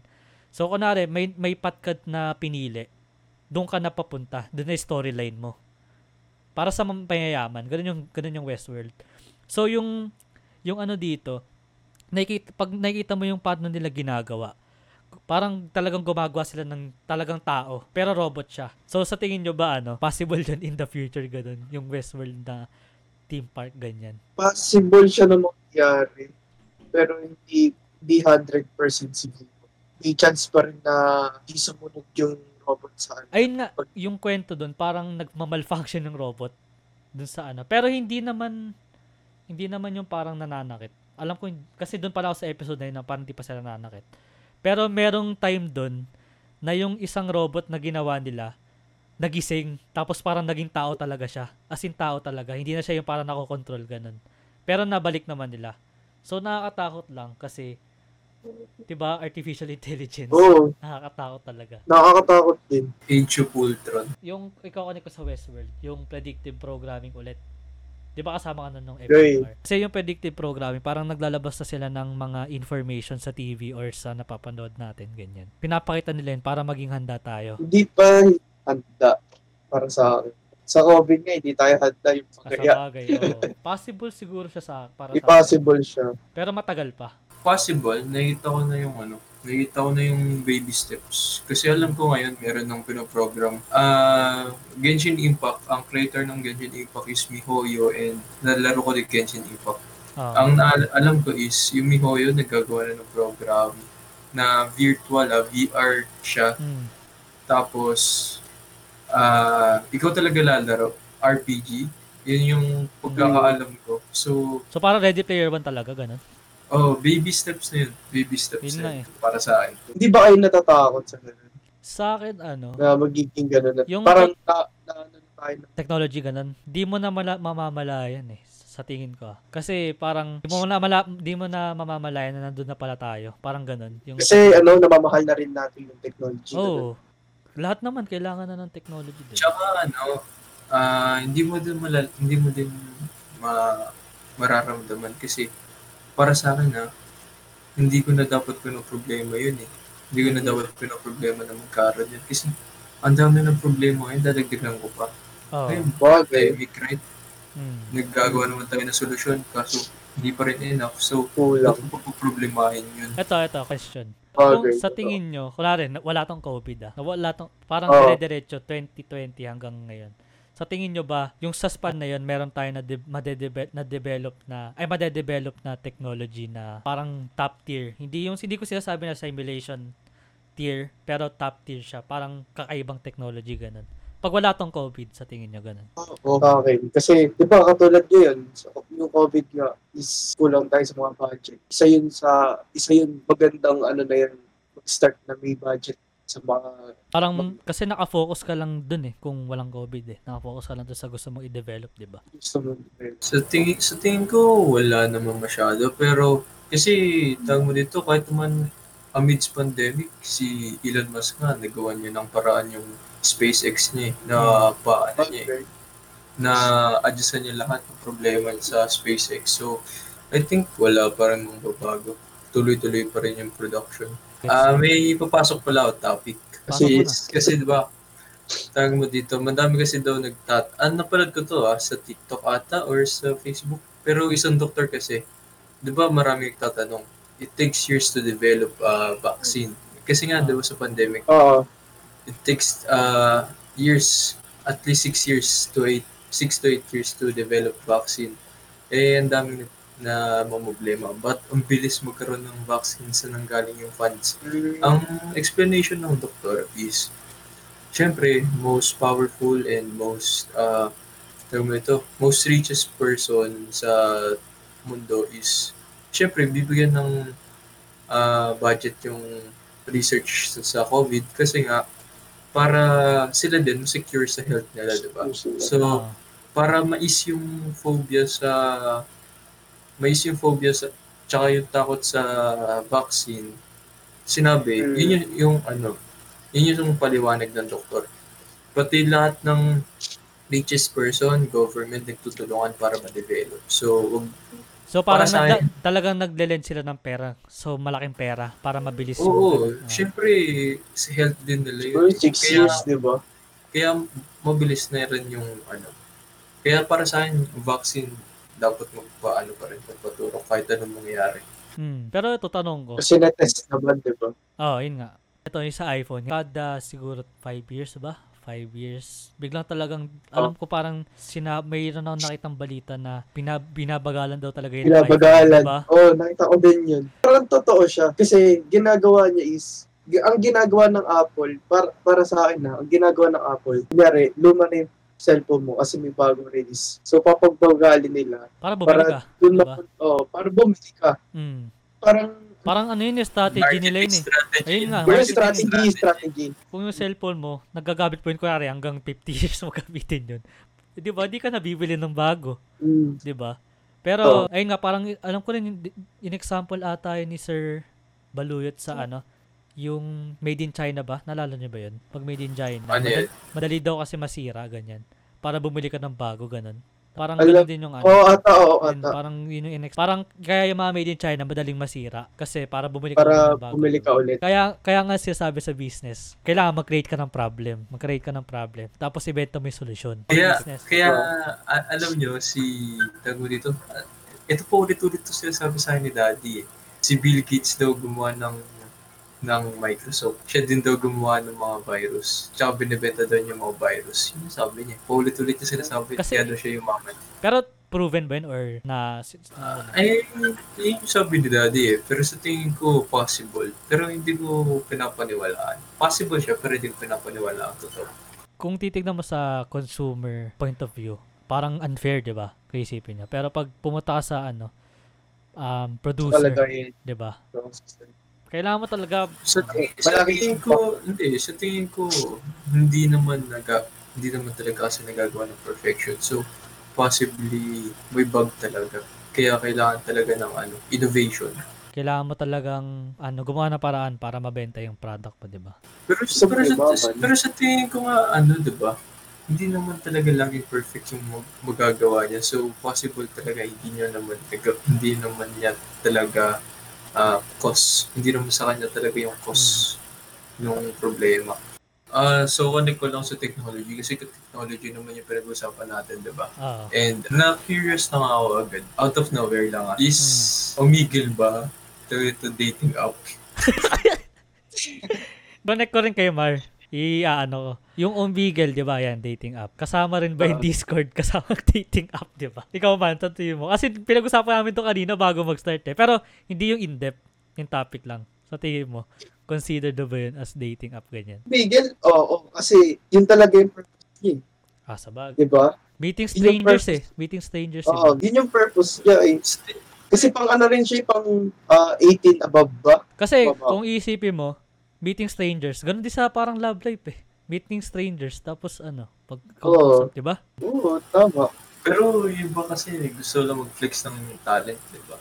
So, kunwari, may, may patkat na pinili, doon ka na papunta, doon na storyline mo. Para sa mga panyayaman, ganun yung, ganun yung Westworld. So, yung, yung ano dito, nakikita, pag nakikita mo yung paano nila ginagawa, parang talagang gumagawa sila ng talagang tao, pero robot siya. So, sa tingin nyo ba, ano, possible yun in the future, ganun, yung Westworld na theme park, ganyan. Possible siya na mangyari. Pero hindi, hindi 100% siguro. May chance pa rin na hindi sumunod yung robot sa ano. Ayun nga, yung kwento doon, parang nagmamalfunction yung robot dun sa ano. Pero hindi naman, hindi naman yung parang nananakit. Alam ko, kasi doon pala ako sa episode na yun parang hindi pa sila nananakit. Pero merong time doon na yung isang robot na ginawa nila, nagising, tapos parang naging tao talaga siya. As in tao talaga. Hindi na siya yung parang nakokontrol ganun. Pero nabalik naman nila. So nakakatakot lang kasi 'di ba artificial intelligence. Oo, Nakakatakot talaga. nakakatakot din. Age of Ultron. yung ikaw ko sa Westworld, yung predictive programming ulit. 'Di ba kasama ka nun nung Right. FMR? Kasi yung predictive programming, parang naglalabas na sila ng mga information sa TV or sa napapanood natin, ganyan. Pinapakita nila yun para maging handa tayo. Hindi pa handa para sa akin. Sa COVID nga, hindi tayo handa yung Sa pagkaya. bagay, oo. [LAUGHS] Possible siguro siya sa para sa Impossible siya. Pero matagal pa. Possible, nakita ko na yung ano, nakita ko na yung baby steps. Kasi alam ko ngayon, meron ng pinoprogram. Ah, Genshin Impact, ang creator ng Genshin Impact is MiHoYo and nalaro ko din Genshin Impact. Ah, Ang naal- alam ko is, yung MiHoYo naggagawa na ng program na virtual, ah, VR siya. mm. Tapos, ah ikaw talaga lalaro, RPG. Yun yung pagkakaalam ko. So, So parang Ready Player One talaga, ganun. Oh, baby steps na yun. Baby steps Yun na na yun eh. para sa akin. Hindi ba kayo natatakot sa ganun? Sa akin, ano, Na magiging ganun na. Yung- parang na, na, ano na tayo na. technology ganun, di mo na mala- mamamalayan eh sa tingin ko. Kasi parang di mo na mala- di mo na mamamalayan na nandun na pala tayo. Parang ganun. Yung Kasi ano, namamahal na rin natin yung technology. na Oh. Lahat naman kailangan na ng technology din. Tsaka ano, ah hindi mo din malal hindi mo din ma mararamdaman kasi para sa akin ha, hindi ko na dapat problema yun eh. Hindi ko na dapat problema na magkaroon yun kasi ang dami ng problema ngayon, dadagdagan ko pa. Oh. Ayun, Bagay, pandemic, right? Mm. Naggagawa naman tayo ng solusyon kaso hindi pa rin enough. So, kulang. bakit pa problemahin yun? Ito, ito, question. Kung sa tingin nyo, kunwari, na- wala tong COVID ah. na Wala tong, parang Oo. dire-diretso 2020 hanggang ngayon. Sa tingin nyo ba, yung sa span na yun, meron tayo na, de- madedebe- na develop na, ay madedevelop na technology na parang top tier. Hindi yung, hindi ko sinasabi na simulation tier, pero top tier siya. Parang kakaibang technology, ganun. Pag wala tong COVID, sa tingin nyo, ganun. Akin. Kasi, di ba, katulad ngayon, so, yung COVID nga, is kulang tayo sa mga budget. Isa yun sa, isa yun magandang ano na yan, mag-start na may budget sa mga, Parang, kasi nakafocus ka lang dun eh, kung walang COVID eh. Nakafocus ka lang dun sa gusto mong i-develop, di ba? gusto mo. Sa tingin, sa tingin ko, wala naman masyado. Pero, kasi, tawag mo dito, kahit naman amidst pandemic, si Elon Musk nga, nagawa niya ng paraan yung SpaceX niya, eh, na paano niya, eh, Okay. na adjustan niya lahat ng problema sa SpaceX. So, I think wala pa rin magbabago. Tuloy-tuloy pa rin yung production. Ah, may papasok pala ako topic. Pasok Kasi, mo kasi di ba, tawag mo dito, madami kasi daw nagtat... Ah, napalad ko to ah, sa TikTok ata or sa Facebook. Pero isang doktor kasi, di ba marami nagtatanong, it takes years to develop a vaccine. Kasi nga, di ba sa pandemic, Oo. it takes uh, years, at least six years to eight, six to eight years to develop vaccine. Eh, ang daming na mamblema. But ang bilis magkaroon ng vaccine sa nanggaling yung funds. Ang explanation ng doktor is, syempre, most powerful and most, uh, tawag mo ito, most richest person sa mundo is, syempre, bibigyan ng uh, budget yung research sa, sa COVID kasi nga, para sila din secure sa health nila, di ba? So, para mais yung phobia sa mais yung phobia sa tsaka yung takot sa vaccine sinabi Mm. yun yung, yung ano yun yung paliwanag ng doktor pati lahat ng richest person government nagtutulungan para ma-develop so wag So parang Para sa nagla- akin- talagang nagle-lend sila ng pera. So malaking pera para mabilis oo ganun. Ah. syempre sa health din nila yun Siguro six Kaya- years, di ba? kaya mabilis na rin yung ano kaya para sa akin vaccine dapat magpaano pa rin magpatulong kahit anong mangyari Hmm. Pero ito tanong ko. Kasi na-test naman, di ba? Oh, yun nga. Ito yung sa iPhone. Kada siguro 5 years ba? 5 years. Biglang talagang, alam ko parang sina, mayroon ako nakitang balita na pina, binabagalan daw talaga yung Pinabagalan. iPhone, diba? Oo, oh, nakita ko din yun. Parang totoo siya. Kasi ginagawa niya is, ang ginagawa ng Apple, para, para sa akin na, ang ginagawa ng Apple, kunyari, luma na yung cellphone mo kasi may bagong release. So, papagbagali nila. Para bumili ka. Doon Diba? na, oh, para bumili ka. Hmm. Parang, Parang ano yun yung strategy nila yun eh. strategy. Ayun nga, marketing strategy, strategy. Kung yung cellphone mo, nagagamit mo yun kunwari hanggang 50 [LAUGHS] years mo gamitin yun. Di ba? Di ka nabibili ng bago. Mm. 'di ba? Pero Oo. ayun nga parang alam ko rin in, in example ata yun ni Sir Baluyot sa ano, yung made in China ba? Nalala niyo ba 'yun? Pag made in China, Ano madali, madali daw kasi masira ganyan. Para bumili ka ng bago ganun. Parang Alam- ganun din yung ano. Oo, ata, oo, yun, ata. parang yun yung inex- parang kaya yung mga made in China madaling masira kasi para bumili ka Para ng bago. bumili ka ulit. Kaya kaya nga sinasabi sa business, kailangan mag-create ka ng problem, mag-create ka ng problem, tapos ibenta mo yung solusyon. Kaya, Business. kaya a- alam nyo, si, tago dito, ah, ito po ulit-ulit to sinasabi sa akin ni Daddy. eh. Si Bill Gates daw gumawa ng ng Microsoft. Siya din daw gumawa ng mga virus. Tsaka binibenta daw niya mga virus. Yun yung sabi niya. Paulit-ulit yung sinasabi. Kasi- kaya daw siya yung mama. Pero proven ba yun or na, na Ay, yun yung sabi ni Daddy eh. Pero sa tingin ko, possible. Pero hindi ko pinapaniwalaan. Possible siya, pero hindi ko pinapaniwalaan. Totoo. kung titignan mo sa consumer point of view, parang unfair, 'di ba? Kung isipin niya. Pero pag pumunta ka sa ano, um, producer. 'di ba? Kailangan mo talaga Sa, tingin, sa Malaki tingin ko, hindi, sa tingin ko, hindi naman naga, hindi naman talaga kasi nagagawa ng perfection. So, possibly, may bug talaga. Kaya kailangan talaga ng ano, innovation. kailangan mo talagang ano, gumawa ng paraan para mabenta yung product mo, 'di ba? Pero, Sa pero, sa, pero sa tingin ko nga, ano, di ba? Hindi naman talaga laging perfect yung mag- magagawa niya. So, possible talaga hindi niya naman, hindi naman niya talaga ah cause. Hindi naman sa kanya talaga yung cause ng problema. Ah, so connect ko lang sa technology kasi technology naman yung pinag-usapan natin, di ba? Oo. And na-curious na nga ako agad. Out of nowhere lang. ah. Is umigil ba to, to dating app? [LAUGHS] Connect ko rin kay Mar. I-ano ko. Yung Omegle, 'di ba? Yan, dating app. Kasama rin ba yung Ah. Discord [LAUGHS] kasama dating app, 'di ba? Ikaw man, tatuloy mo. Kasi pinag-usapan namin to kanina bago mag-start eh. Pero hindi yung in-depth, yung topic lang. Sa tingin mo, consider do ba yun as dating app ganyan? Bigel, oo, kasi yun talaga yung purpose niya, eh, Ah, sa bag. di ba? Meeting strangers eh. Meeting strangers Oo, eh. yun yung purpose niya eh. Kasi pang ano rin siya, pang ah, 18 above ba? Kasi Baba. kung iisipin mo, meeting strangers, ganun din sa parang love life eh. Meeting strangers, tapos ano, pag Oo. di ba? Oo, tama. Pero yung ba kasi gusto lang mag-flex ng talent, di ba?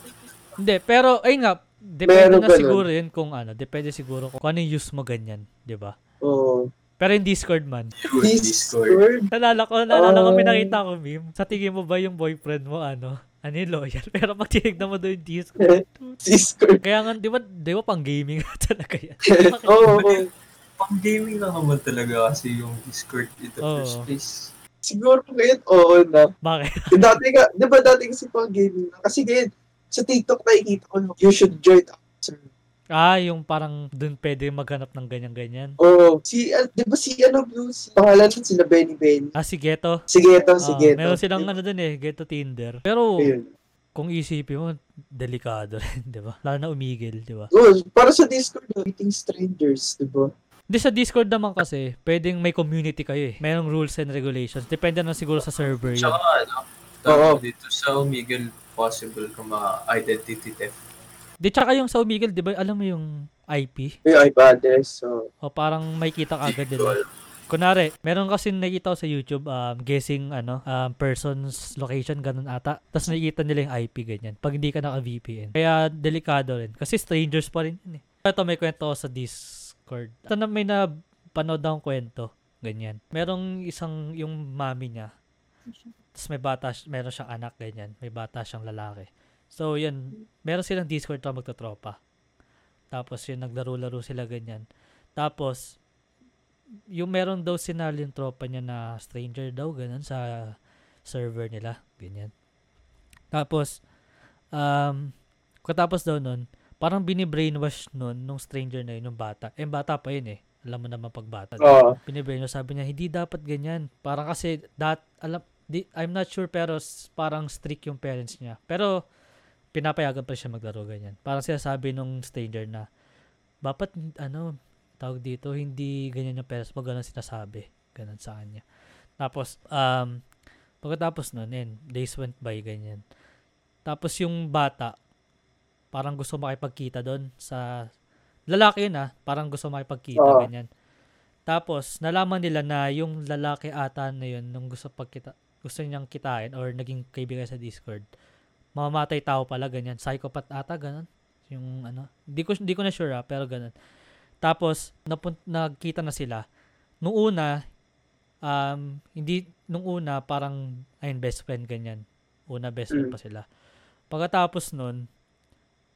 Hindi, pero ayun nga, depende Meron na ganun. siguro yun kung ano, depende siguro kung ano yung use mo ganyan, di ba? Oo. Pero yung Discord man, Yun, Discord. Discord. nalala ko, nalala ko, Ah. pinakita ko meme. Sa tingin mo ba yung boyfriend mo, ano, ano yung loyal? [LAUGHS] Pero pag tinignan mo doon yung Discord, [LAUGHS] Discord. kaya nga, di ba, di ba pang gaming [LAUGHS] talaga yan? Oo. oo. Gaming lang naman talaga kasi yung Discord in the Oo. first place. Siguro ngayon, oo na. Bakit? Dati nga, di ba dati kasi pang gaming na? Kasi ngayon, sa TikTok nakikita ko, you should join our server. Ah, yung parang doon pwede maghanap ng ganyan-ganyan. Oo. Si, ah, di ba si ano, yung si, pangalan nun, sila Benny Benny. Ah, si Geto. Sige to, Ah, sige to. meron silang ano dun eh, Geto Tinder. Pero, Ayun. kung isipin mo, delikado [LAUGHS] rin, di ba? Lalo na umigil, di ba? Oo, para sa Discord, meeting strangers, di ba? Di sa Discord naman kasi, pwedeng may community kayo eh. Merong rules and regulations. Depende na siguro sa server yun. Tsaka ano, Oo. tawag dito sa Omegle, possible ka ma-identity theft. Di tsaka yung sa Umigil, di ba, alam mo yung IP? Yung iPad, so, O parang may kita ka agad din. Kunwari, meron kasi nakikita ko sa YouTube, um, guessing, ano, um, person's location, ganun ata. Tapos nakikita nila yung IP, ganyan. Pag hindi ka naka-VPN. Kaya, delikado rin. Kasi strangers pa rin yun eh. Ito, may kwento sa Discord. Ito na may na panood akong kwento. Ganyan. Merong isang, yung mami niya. Tapos may bata, meron siyang anak, ganyan. May bata siyang lalaki. So, yun. Meron silang Discord na magtotropa. Tapos, yun, naglaro-laro sila, ganyan. Tapos, yung meron daw sinal yung tropa niya na stranger daw, ganun, sa server nila, ganyan. Tapos, um, katapos daw nun, parang binibrainwash nun, nung stranger na yun, yung bata. Eh, bata pa yun eh. Alam mo naman pag bata. Oo. Binibrainwash, sabi niya, hindi dapat ganyan. Parang kasi, that, alam, di, I'm not sure, pero parang strict yung parents niya. Pero, pinapayagan pa siya maglaro ganyan. Parang sinasabi nung stranger na, dapat, ano, tawag dito, hindi ganyan yung parents mo, ganun sinasabi. Ganun sa kanya. Tapos, um, pagkatapos nun, yun, days went by, ganyan. Tapos yung bata, parang gusto makipagkita doon sa, lalaki yun ah, parang gusto makipagkita, Oo. ganyan. Tapos, nalaman nila na yung lalaki ata na yun, nung gusto pagkita, gusto niyang kitain or naging kaibigan sa Discord, mamamatay tao pala, ganyan. Psychopath ata, ganun. Yung ano, di ko, di ko na sure ah, pero ganun. Tapos, napun- nagkita na sila. Nung una, um, hindi, nung una, parang, ayun, best friend, ganyan. Una, best friend Mm. pa sila. Pagkatapos nun,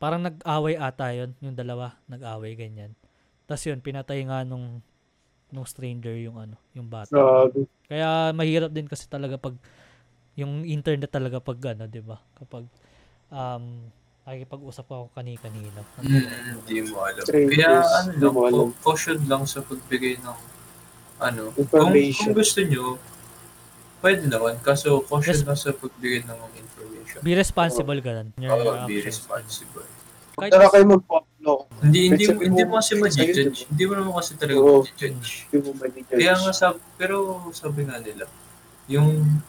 parang nag-away ata yun, yung dalawa, nag-away, ganyan. Tapos yun, pinatay nga nung, nung stranger yung ano, yung bata. Grabe. Kaya mahirap din kasi talaga pag yung internet talaga pag ano, 'di ba? Kapag um nakikipag-usap ako kani-kanino. Mm, Hindi mo alam. Strangers, Kaya ano lang, mo alam. cau- caution lang sa pagbigay ng ano. Kung, kung gusto nyo, pwede naman. Kaso caution lang sa pagbigay ng information. Be responsible ganun. in your Oo, be actions. responsible. Kahit Saka kayo mag-follow. Hindi hindi Kasi hindi mo kasi ma-judge. Hindi mo naman kasi talaga Oo. ma-judge. Hindi mo ma-judge. Kaya nga sabi, pero sabi nga nila, yung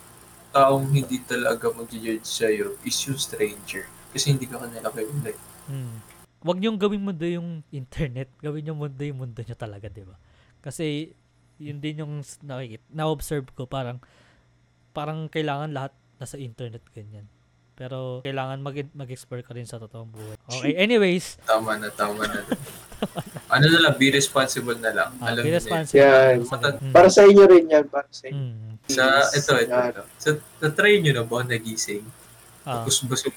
taong hindi talaga mag-judge sa'yo is yung stranger. Kasi hindi ka kanila kilala. eh. Hmm. Huwag niyong gawin mundo yung internet. [LAUGHS] Gawin niyo mundo yung mundo niyo talaga, 'di ba? Kasi yun din yung nakikita, na-observe ko parang parang kailangan lahat nasa internet ganyan. Pero kailangan mag- mag-explore ka rin sa totoong buhay. Okay, [LAUGHS] anyways, Tama na, tama na. ano na lang, be responsible na lang. ah, Alam be responsible. Yan. ganun. Hmm. Para sa inyo rin yan. Para sa inyo. Hmm. Sa, ito, ito, ito. Sa, na-try nyo na ba nagising? Ah. Tapos busog,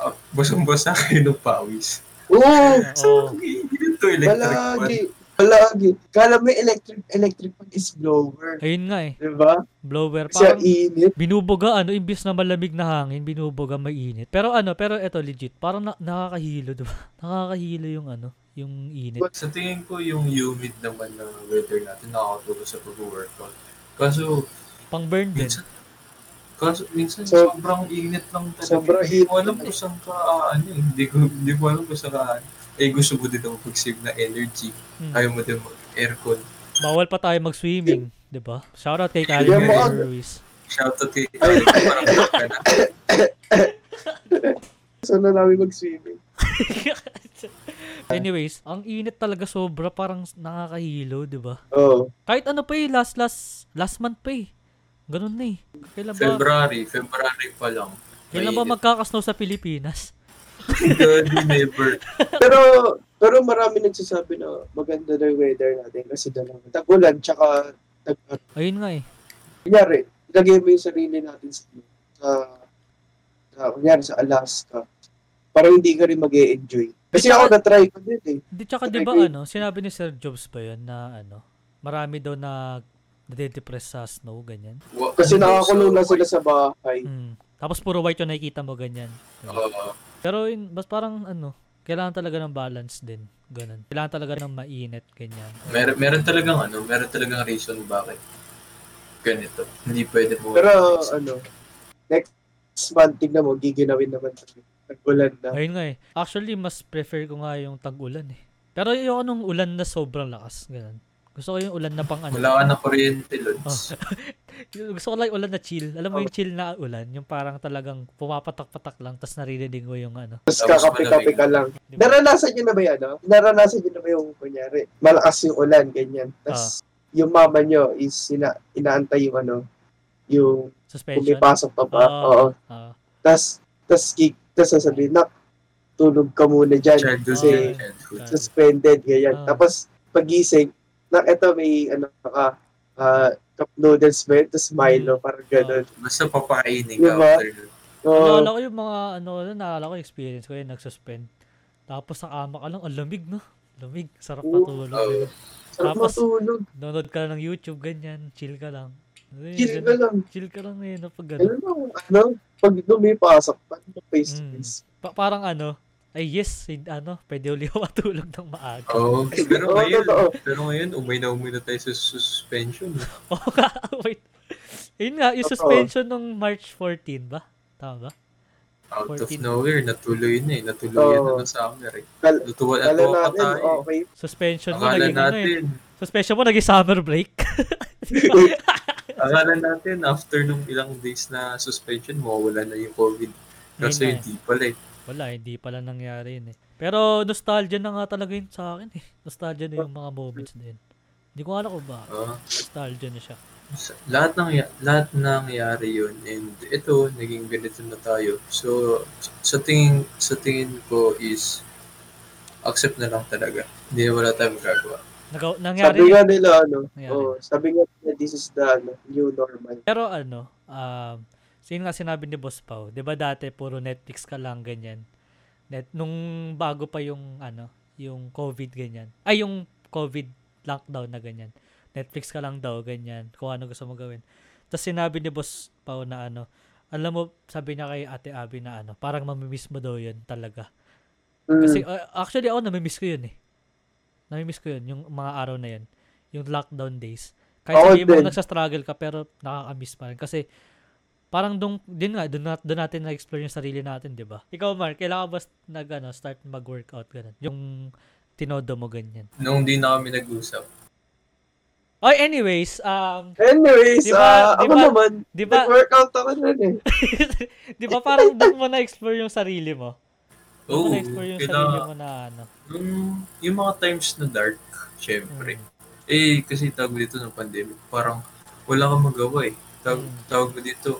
ah, busong-basa kayo ng pawis. Oo! Oo. So, ito, electric fan. Palagi. Kala mo electric, electric fan is blower. Ayun nga eh. Diba? Blower. Kasi Parang ang init. binubuga ano, imbis na malamig na hangin, binubuga mainit. Pero ano, pero eto legit, parang na- nakakahilo, diba? [LAUGHS] Nakakahilo yung ano, yung init. Sa tingin ko, yung humid naman na weather natin nakakatulong sa pag-workout. Kaso, Pang burn din. minsan, kaso, minsan So- sobrang init lang talaga. Sobrang Hindi ko alam kung saan ka, ah, ano eh. Hindi ko, hindi ko alam kung saan ka, ah, eh gusto mo din ako mag-save na energy. Hmm. Ayaw mo din mag-aircon. Bawal pa tayo mag-swimming, 'di ba? Shoutout kay Calimero mo ako- Ruiz. Shoutout kay Kyle. Parang ka na. Saan na namin mag-swimming? [LAUGHS] Anyways, ang init talaga sobra, parang nakakahilo, 'di ba? Oo. Kahit ano pa eh, last last last month pa eh. Ganun na eh. Kailan ba, February, February pa lang. kailan ba magkakasnow sa Pilipinas? God, never. Pero, pero marami nagsasabi na maganda na yung weather natin kasi dalawa. Tag-ulan, tsaka tag Ayun nga eh. Kunyari, ilagay mo yung sarili natin sa, sa, sa kunyari, sa Alaska. Parang hindi ka rin mag enjoy Kasi Tsaka- ako na-try ko din eh. Di tsaka 'di ba ano, sinabi ni Sir Jobs pa 'yun na ano, marami daw na nade-depress sa snow ganyan. Wa- Kasi nakakulong so, na sila sa bahay. Hmm. Tapos puro white yung nakikita mo ganyan. Oo. Pero yun, bas parang ano, kailangan talaga ng balance din. Ganun. Kailangan talaga ng mainit ganyan. meron, meron talagang ano, meron talagang reason bakit ganito. Hindi pwede mo. Pero ano, next month, tignan mo, giginawin naman tayo. Tag-ulan na. Ayun nga eh. Actually, mas prefer ko nga yung tag-ulan eh. Pero yung anong ulan na sobrang lakas. Ganun. Gusto ko yung ulan na pang ano. Wala ka na kuryente, Lods. Oh. [LAUGHS] Gusto ko lang yung ulan na chill. Alam mo yung chill na ulan? Yung parang talagang pumapatak-patak lang tapos naririnig mo yung ano. Tapos Tapos kakape-kape ka lang. Di ba? Naranasan nyo na ba yan, no? Naranasan nyo na ba yung, kunyari, malakas yung ulan, ganyan. Tapos, yung mama nyo is ina, inaantay yung ano, yung Suspension. pumipasok pa ba. Oo. Oo. Oo. Tas, tas, ki- tas sasabihin, nak, tulog ka muna dyan. Childhood. Kasi Ah. childhood. suspended, ganyan. Ah. Tapos, pagising, nak, eto may, ano, ka, ah, cup noodles ba yun? Tapos Milo, parang gano'n. Basta papakainin ka Diba? after. Oo. Naalala ko yung mga, ano, naalala ko yung experience ko yun, nagsuspend. Tapos sa kama ka lang, ang lamig, no? Lamig, sarap matulog. Ganun. Sarap Tapos, matulog. Nanonood ka lang ng YouTube, ganyan, chill ka lang. Ayun, Chill ka ganun. lang. Chill ka lang eh, no, pag Ano ganun. lang, ano, pag lumipasok, paano face to Mm. face? Pa- parang ano, ay yes, ano, pwede uli ako [LAUGHS] matulog ng maaga. Oo. Pero Oo, ngayon, pero ngayon, umay na umay na tayo sa suspension. [LAUGHS] Oo nga, wait. Yun nga, yung suspension nung March 14 ba? Tama ba? Out 14. of nowhere, natuloy na eh. Natuloy Oo. na ng summer eh. Natuwa, Kala natuwa pa natin, tayo. okay. Suspension mo, naging ano eh. natin, Suspension mo, naging summer break. [LAUGHS] akala natin after nung ilang days na suspension, mawawala na yung COVID. Na eh. hindi pala eh. Wala, hindi pala nangyari yun eh. Pero nostalgia na nga talaga yun sa akin eh. Nostalgia na yung mga moments din. Hindi ko alam kung ba. Oo. Nostalgia na siya. Lahat ng lahat nangyari yun and ito naging ganito na tayo so sa tingin sa tingin ko is accept na lang talaga hindi na wala tayong magagawa Nagaw- nangyari Sabi nga nila, ano, Nangyari. oh, sabi nga nila, this is the ano, new normal. Pero ano, um, sino nga sinabi ni Boss Pau, 'di ba dati puro Netflix ka lang ganyan. Net nung bago pa yung ano, yung COVID ganyan. Ay yung COVID lockdown na ganyan. Netflix ka lang daw ganyan, kung ano gusto mo gawin. Tapos sinabi ni Boss Pau na ano, alam mo, sabi niya kay Ate Abby na ano, parang mamimiss mo daw yun talaga. Mm. Kasi uh, actually ako namimiss ko yun eh. Namimiss ko yun, yung mga araw na yun. Yung lockdown days. Kahit sabihin mo nagsa-struggle ka pero nakaka-miss pa rin. Kasi parang dun, din nga, nat- dun natin na-explore yung sarili natin, di ba? Ikaw, Mark, kailangan ba nag, ano, start mag-workout, ganun? Yung tinodo mo ganyan. nung di na kami nag-usap Oy, anyways, um, Anyways, Di ba- ah, di ako ba- naman, di ba, nag-workout ako nun eh. [LAUGHS] di ba parang doon mo na-explore yung sarili mo? Doon Oo, na-explore yung kaya- sarili mo na ano. nung yung mga times na dark syempre Mm. eh kasi tawag dito ng pandemic parang wala kang magawa eh tawag, Mm. tawag mo dito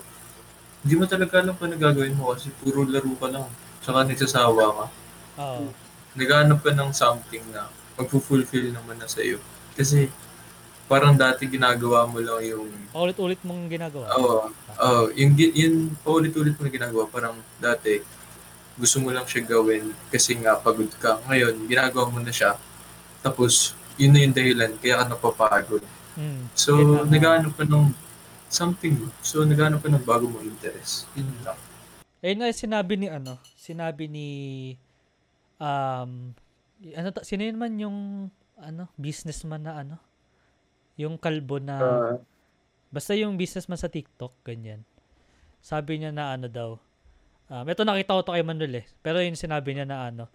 hindi mo talaga alam kung ano gagawin mo kasi puro laro ka lang saka nagsasawa ka Oo. naghahanap ka ng something na magpo-fulfill naman na sa'yo. Kasi parang dati ginagawa mo lang yung Paulit-ulit mong ginagawa. Oo. oh, yung yung paulit-ulit mo na ginagawa parang dati gusto mo lang siya gawin kasi nga pagod ka. Ngayon, ginagawa mo na siya. Tapos, yun na yung dahilan kaya ka napapagod. Mm. So, naghahanap ka ng something. So, naghahanap ka ng bago mong interest. Yun lang. Ayun nga sinabi ni ano, sinabi ni um ano ta, sino yun man yung ano, businessman na ano? Yung kalbo na Ah, basta yung businessman sa TikTok ganyan. Sabi niya na ano daw. Um, ito nakita ko to kay Manuel eh. Pero yung sinabi niya na ano,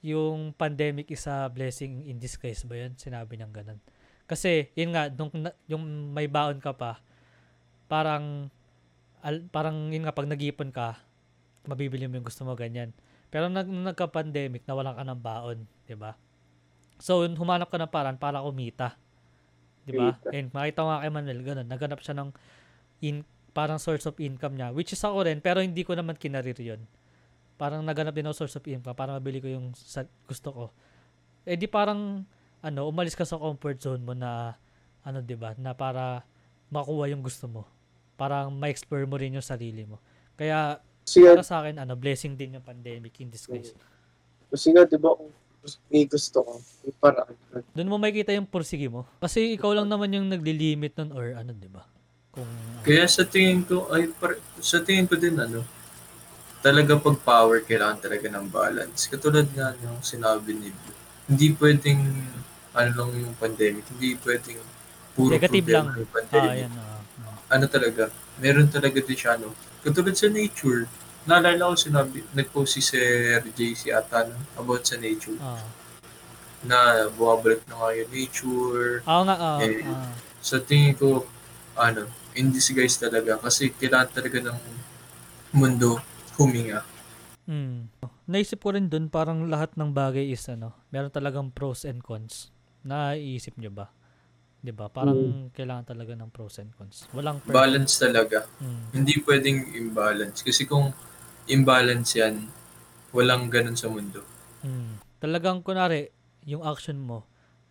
yung pandemic is a blessing in disguise ba yun? Sinabi niya ganun. Kasi, yun nga, nung, na- yung may baon ka pa, parang, al, parang yun nga, pag nag-ipon ka, mabibili mo yung gusto mo ganyan. Pero nag, nagka-pandemic, nawalan ka ng baon, di ba? So, humanap ka ng paraan para kumita. Di ba? And makita ko nga kay Manuel, ganun. Naghanap siya ng in, parang source of income niya. Which is ako rin, pero hindi ko naman kinarir yun. Parang naghanap din ako source of income para mabili ko yung sa, gusto ko. Eh di parang, ano, umalis ka sa comfort zone mo na, ano, di ba, na para makuha yung gusto mo. Parang ma-explore mo rin yung sarili mo. Kaya, kasi nga, para sa akin, ano, blessing din yung pandemic in disguise. kasi nga, di ba, may gusto ko, may paraan. Doon mo makikita yung pursige mo. Kasi ikaw lang naman yung naglilimit nun or ano, di ba? Kung, ano, Kaya sa tingin ko, ay, par- sa tingin ko din, ano, talaga pag power, kailangan talaga ng balance. Katulad nga yung sinabi ni Blue, hindi pwedeng, ano lang yung pandemic, hindi pwedeng puro Negative problema lang. yung ah, pandemic. yan, ah, ah. Ano talaga, meron talaga din siya, ano, katulad sa nature, naalala ko sinabi, nag-post si Sir JC ata no, about sa nature, Ah. na bumabalik na nga yung nature, Oo nga, ah, Eh, ah. sa tingin ko, ano, in disguise talaga kasi kailangan talaga ng mundo huminga. Mm. Naisip ko rin dun, parang lahat ng bagay is ano, meron talagang pros and cons. Naiisip nyo ba? 'Di ba? Parang Mm. kailangan talaga ng pros and cons. Walang perfect. Balance talaga. Mm. Hindi pwedeng imbalance. Kasi kung imbalance yan, walang ganun sa mundo. Mm. Talagang kunari, yung action mo,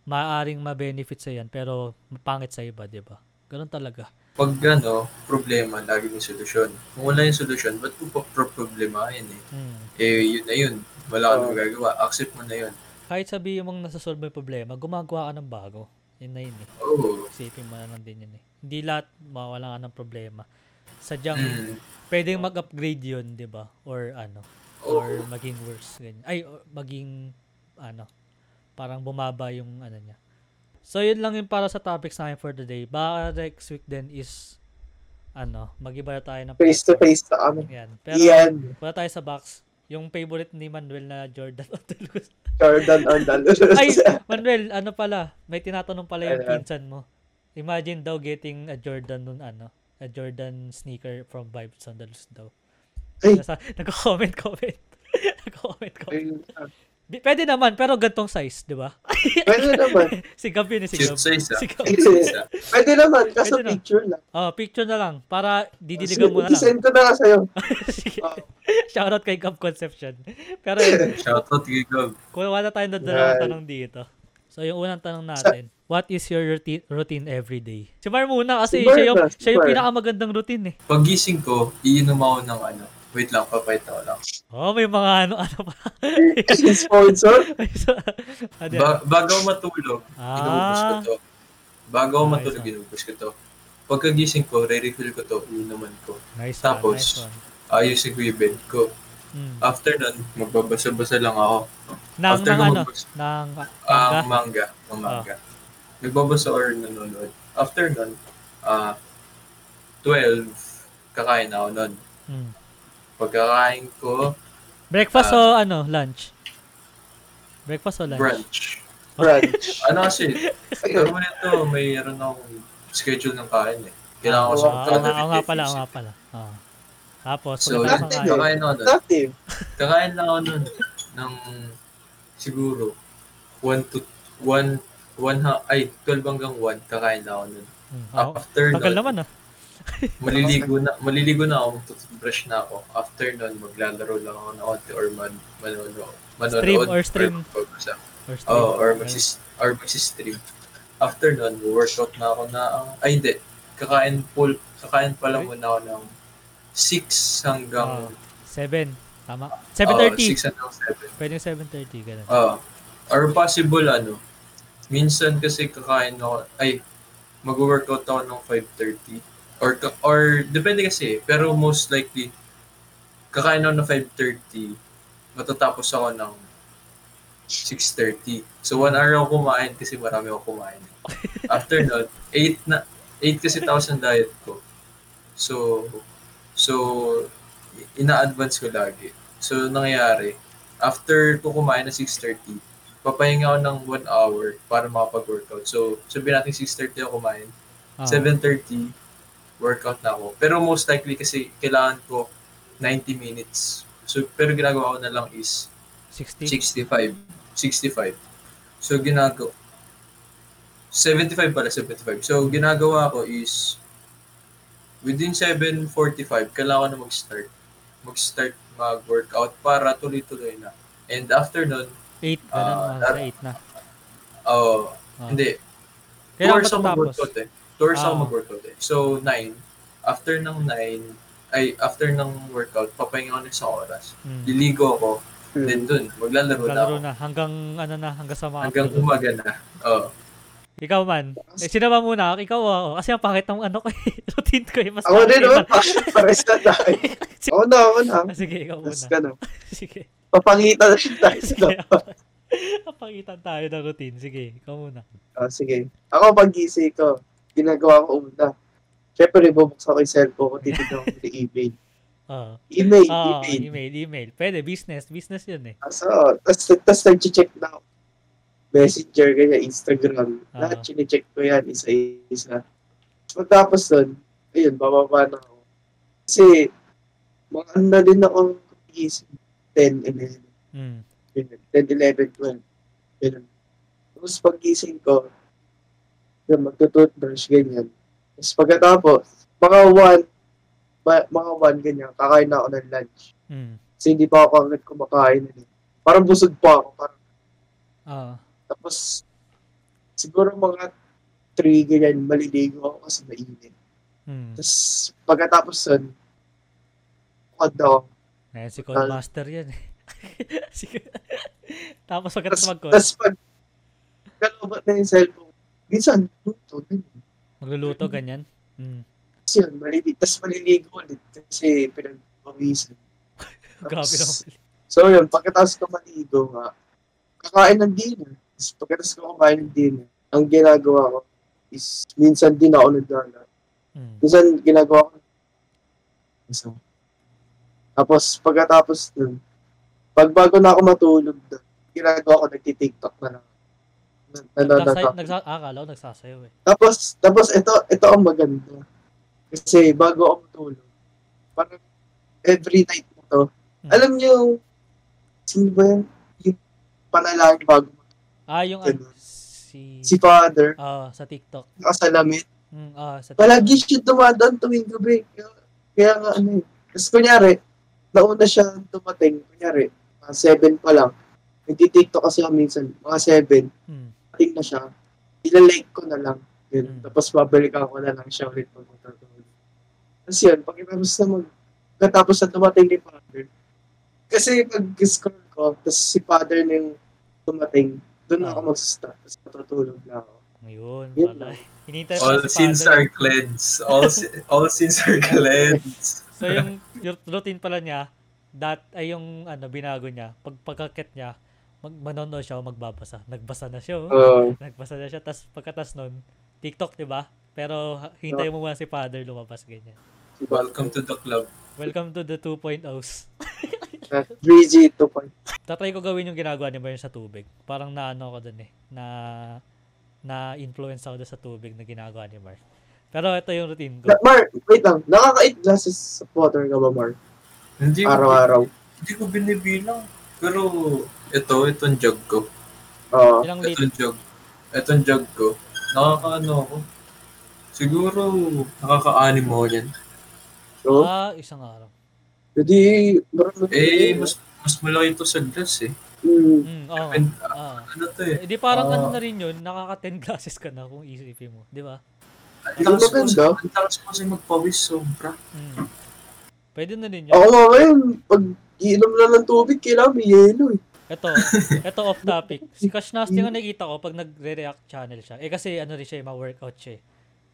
maaaring ma-benefit sa yan, pero mapangit sa iba, di ba? Ganun talaga. Pag ano, problema, lagi may solusyon. Kung wala yung solusyon, ba't mo pa problemahin eh? Mm. Eh, yun na yun. Wala ka Oo. na magagawa. Accept mo na yun. Kahit sabihin mong nasasolve mo yung problema, gumagawa ka ng bago. Yun na yun eh. Oo. Isipin mo na lang din yun eh. Hindi lahat mawala ka ng problema. Sadyang, Mm. pwedeng mag-upgrade yun, di ba? Or ano, or maging worse. Ganyan. Ay, or maging, ano, parang bumaba yung ano niya. So, yun lang yung para sa topics namin for today. Baka next week din is, ano, mag-iba na tayo ng Face to face na kami. Yan. Pero, Yan. wala tayo sa box. Yung favorite ni Manuel na Jordan [LAUGHS] Otulus. Jordan Andalus. [LAUGHS] Ay, Manuel, ano pala, may tinatanong pala yung pinsan mo. Imagine daw getting a Jordan nun, ano, a Jordan sneaker from Vibes Sandals daw. Ay. Nasa, nagko-comment, comment. [LAUGHS] nagko-comment, comment. Ayun, ah. Pwede naman, pero gantong size, di ba? Pwede naman. si Gab yun, eh, si Cute Gab. size ah. Si Gab. Cute size ah. Pwede naman, kaso Pwede na. picture lang. Oh, picture na lang, para didiligan mo na lang. Send ko na nga sa'yo. Sige. Oh. [LAUGHS] Shoutout kay Gab Conception. Pero yun, [LAUGHS] Shoutout kay Gab. kung wala tayong dalawang Yan. tanong dito. So, yung unang tanong natin, what is your routine, routine every day? Si Mar muna kasi Si Mar siya yung, na, si siya yung Mar. pinakamagandang routine eh. Pagising ko, iinom ako ng ano. Wait lang, papayta ko lang. Oh, may mga ano, [LAUGHS] ano pa. Sponsor? Ano? Ba- bago ako matulog, inubos ko Ah, to. Bago ako Nice, matulog, ah. inubos ko to. Pagkagising ko, re-refill ko to, inuman ko. nice Tapos, one, nice one. Ayusin ko yung bed ko. Mm. After nun, magbabasa-basa lang ako. Nang, After nang ano, magbasa, nang ah, manga? manga. Ang manga. Nagbabasa or nanonood. After nun, ah, 12, kakain ako nun. Mm. Pagkakain ko, Breakfast o Ah. ano, lunch? Breakfast o lunch? brunch. Brunch. [LAUGHS] Ano kasi, mo nito, mayroon akong schedule ng kain eh. Kailangan ko sa oo nga pala, nga pala. Oo. Tapos, So, pagkatapos Natin ng eh. kain, kakain ako nun. Native. Kakain lang ako nun ng siguro 1 to 1 1 ha, ay 12 hanggang 1 kakain lang ako nun. Mm, oo. After Tagal nun, naman ah. [LAUGHS] maliligo na maliligo na ako, magtutubrush na ako. After nun, maglalaro lang ako ng konti or man, manonood. Manonood Stream or stream? magbabasa. Or stream. Oh, or magsis or magsi-stream. After nun, workout na ako na ay hindi. Kakain full kakain pa lang muna ako ng 6 hanggang Ah, 7. Tama. oh, 7.30. 6 hanggang 7. Pwede 7.30, ganun. Ah, or possible ano, minsan kasi kakain ako, ay, mag-workout ako ng 5.30. Or, or, depende kasi, pero most likely, kakain ako ng 5.30, matatapos ako ng 6.30. So, 1 hour ako kumain kasi marami ako kumain. [LAUGHS] After nun, 8 na, 8 kasi tapos ang diet ko. So, so, ina-advance ko lagi. So, nangyayari, after ko kumain ng 6.30, papahinga ako ng 1 hour para makapag-workout. So, sabihin natin 6.30 ako kumain, Ah, 7.30, workout na ako. Pero most likely kasi kailangan ko 90 minutes. So, pero ginagawa ko na lang is 60. 65. 65. So, ginagawa, 75 pala, 75. So, ginagawa ko is, within 7.45, kailangan ko na mag-start. Mag-start mag-workout para tuloy-tuloy na. And after nun, 8, ganun. Ah, ah, sa 8 na. oh, Ah. hindi, 2 Kailangan hours ako mag-workout eh. 2 hours ako Ah. mag-workout eh. So, 9. After ng 9, ay, after ng workout, papahinga ako ng isang oras. Mm. Liligo ako, Hmm. then dun, maglalaro na ako. Lalaro na. Hanggang, ano na, hanggang sa mga Hanggang umaga na. Oh. Ikaw man. Eh, sino ba muna? Ikaw ako. Kasi ang pangit ng ano ko eh. [LAUGHS] Routine ko eh. Mas Ako din naman, iba. [LAUGHS] pares na tayo. [LAUGHS] Ako na, ako na. Ah, Sige, ikaw muna. ka na. Sige. Papangitan na siya tayo. Sige. Papangitan tayo ng routine. Sige, ikaw muna. Ah, sige. Ako pag gising ko, ginagawa ko una. Siyempre, bubuksan ko yung cellphone ko, titignan ko yung email. Ah. Email, Ah, email. email, email. Pwede, business. Business yun eh. So, tapos, tapos nag-check na ako. Messenger, ganyan, Instagram. Ah. Lahat chine-check ko yan, isa-isa. Pagkatapos nun, ayun, bababa na ako. Kasi, mga ano na din ako gising. 10, 11, Mm. ganyan. 10, 11, 12. Ganun. Tapos pag gising ko, Yung magtututbrush, ganyan. Tapos pagkatapos, mga one, ma- mga one, ganyan, kakain na ako ng lunch. Mm. Kasi hindi pa ako agad kumakain. eh. Parang busog pa ako. Parang, Ah. Tapos, siguro mga three, ganyan, maliligo ako kasi mainit. Mm. Tapos, pagkatapos nun, bukod ako. Ayan, si Codemaster yan [LAUGHS] eh. Sige. Tapos pagkatapos Tapos, mag-call, tapos pag, kalobat na yung cellphone, minsan, luto, ganyan. magluluto, ganyan. Mm. Tapos yun, maliligo, tapos maliligo ulit kasi pinagpawisan. [LAUGHS] Grabe naman. So yun, pagkatapos ko maligo nga, kakain ng dinner. Tapos pagkatapos ko kumain ng dinner, ang ginagawa ko is minsan din ako nagdala. Mm. Minsan ginagawa ko isa. Tapos pagkatapos nun, pag bago na ako matulog doon, ginagawa ko nagti-tiktok na lang. Na- na- na- Nagsay, na- nagsa, ah, akala ko nagsasayaw eh. Tapos, tapos ito, ito ang maganda. Kasi bago ako matulog, parang every night mo to, Hmm. alam niyo, sino ba yan? Yung panalangin bago Ah, yung ano, si... si Father, Ah, sa TikTok. nakasalamit. Mm, ah, sa Palagi siya dumadaan tuwing gabi. Kaya, kaya nga ano eh. Tapos kunyari, nauna siya dumating, kunyari, mga 7 pa lang. Nagtitiktok kasi ako minsan, mga 7, Mm. dating na siya, ilalike ko na lang. Yun. Mm. Tapos babalikan ko na lang siya ulit pag magtatulog. Tapos yun, pag tapos na mag, katapos na dumating ni Father, kasi pag scroll ko, tapos si Father na yung dumating, doon na Ah. ako mag-start. Tapos matutulog na ako. Ayun, Yun pala. Hinintay All pa si sins Father. are cleansed. All, si- all sins are cleansed. So yung, yung routine pala niya, that ay yung ano binago niya. Pag pagkakit niya, mag manonood siya o magbabasa. Nagbasa na siya. oh. Uh, Nagbasa na siya. Tapos pagkatas nun, TikTok, di ba? Pero hintay mo muna si father lumabas ganyan. Welcome to the club. Welcome to the 2.0s. [LAUGHS] uh, 3G 2.0. Tatry ko gawin yung ginagawa ni Byron sa tubig. Parang naano ako dun eh. Na na influence ako dun sa tubig na ginagawa ni Mark. Pero ito yung routine ko. Na, Mar, wait lang. Nakaka-8 glasses of water ka ba, Mar? Hindi ko, Araw-araw. hindi ko binibilang. Pero ito, itong jug ko. Oo. Ilang lit? Itong jug. Itong jug ko. Nakakaano ako. Siguro, nakaka-anim mo yan. so, Ah, isang araw. Hindi, marami. Eh, mas mas malaki ito sa glass eh. Mm, oo. And, Ah. ano to eh. Eh, di parang Ah. ano na rin yun, nakaka 10 [LAUGHS] glasses ka na kung isipin mo, di ba? Ang talas ko, maganda. ang talas ko magpawis sobra. Mm. Pwede na rin yun. ako nga ngayon, pag iinom na ng tubig, kailangan may yelo eh. Ito, ito off topic. Si Cash Nasty nga nakita ko pag nagre-react channel siya. Eh kasi ano rin siya, eh, ma-workout siya. eh.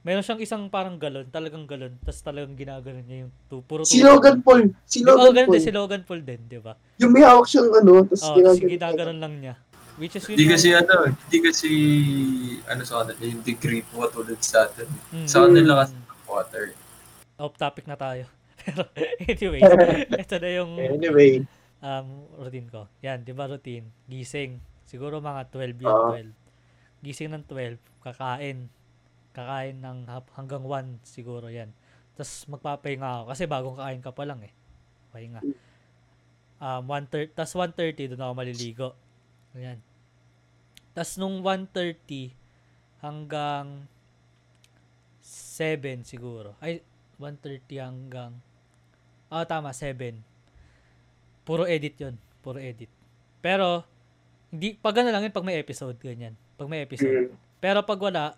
Meron siyang isang parang galon, talagang galon, tapos talagang ginagano niya yung tu- puro Si tubig. Logan Paul. Si Di ba, Logan ganun Paul. din, si Logan Paul din, di ba? Yung may hawak siyang ano, tapos Oh, ginagawa. sige, ginaganon lang niya. Which is yun Hindi kasi ano, hindi kasi ano sa kanila, yung degree mo tulad sa atin. Mm. Sa kanila kasi water. Off topic na tayo. [LAUGHS] Pero anyway, [LAUGHS] ito na yung Anyway, um, routine ko. Yan, di ba routine? Gising. Siguro mga 12 yun, Oo. 12. Gising ng 12, kakain. Kakain ng hanggang 1 siguro yan. Tapos magpapahinga ako kasi bagong kain ka pa lang eh. Pahinga. Um, 1.30, tapos 1.30 doon ako maliligo. Ayan. Tapos nung 1.30 hanggang 7 siguro. Ay, 1.30 hanggang Ah, tama, 7. Puro edit 'yon, puro edit. Pero hindi pag ano lang yun pag may episode ganyan. Pag may episode. mm, Pero pag wala,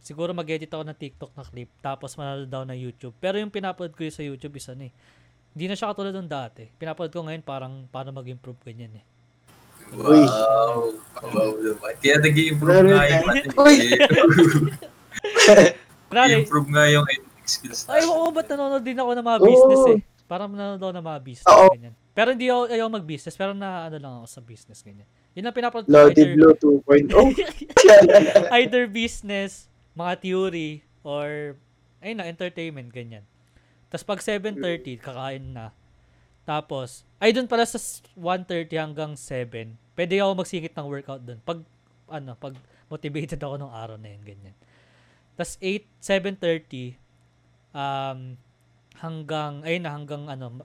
siguro mag-edit ako ng TikTok na clip tapos manonood daw ng YouTube. Pero yung pinapanood ko yun sa YouTube is ano eh. Hindi na siya katulad ng dati. Pinapanood ko ngayon parang paano mag-improve ganyan eh. Uy. Wow. Wow naman. Kaya nag-i-improve Meron [LAUGHS] nga yung Uy. improve nga yung editing skills ay natin. oo, ba't nanonood din ako ng mga Oo. business eh. Parang nanonood ako ng mga business Oo. ganyan. Pero hindi ako ayaw mag-business, pero na ano lang ako sa business ganyan. Yun lang pinapanood ko. Blow 2.0. [LAUGHS] either business, mga theory, or, ayun na, entertainment, ganyan. Tapos pag 7.30, kakain na. Tapos, ay doon pala sa s- 1.30 hanggang 7, pwede ako magsingit ng workout doon. Pag, ano, pag motivated ako nung araw na yun, ganyan. Tapos 8, 7.30, um, hanggang, ayun na, hanggang ano,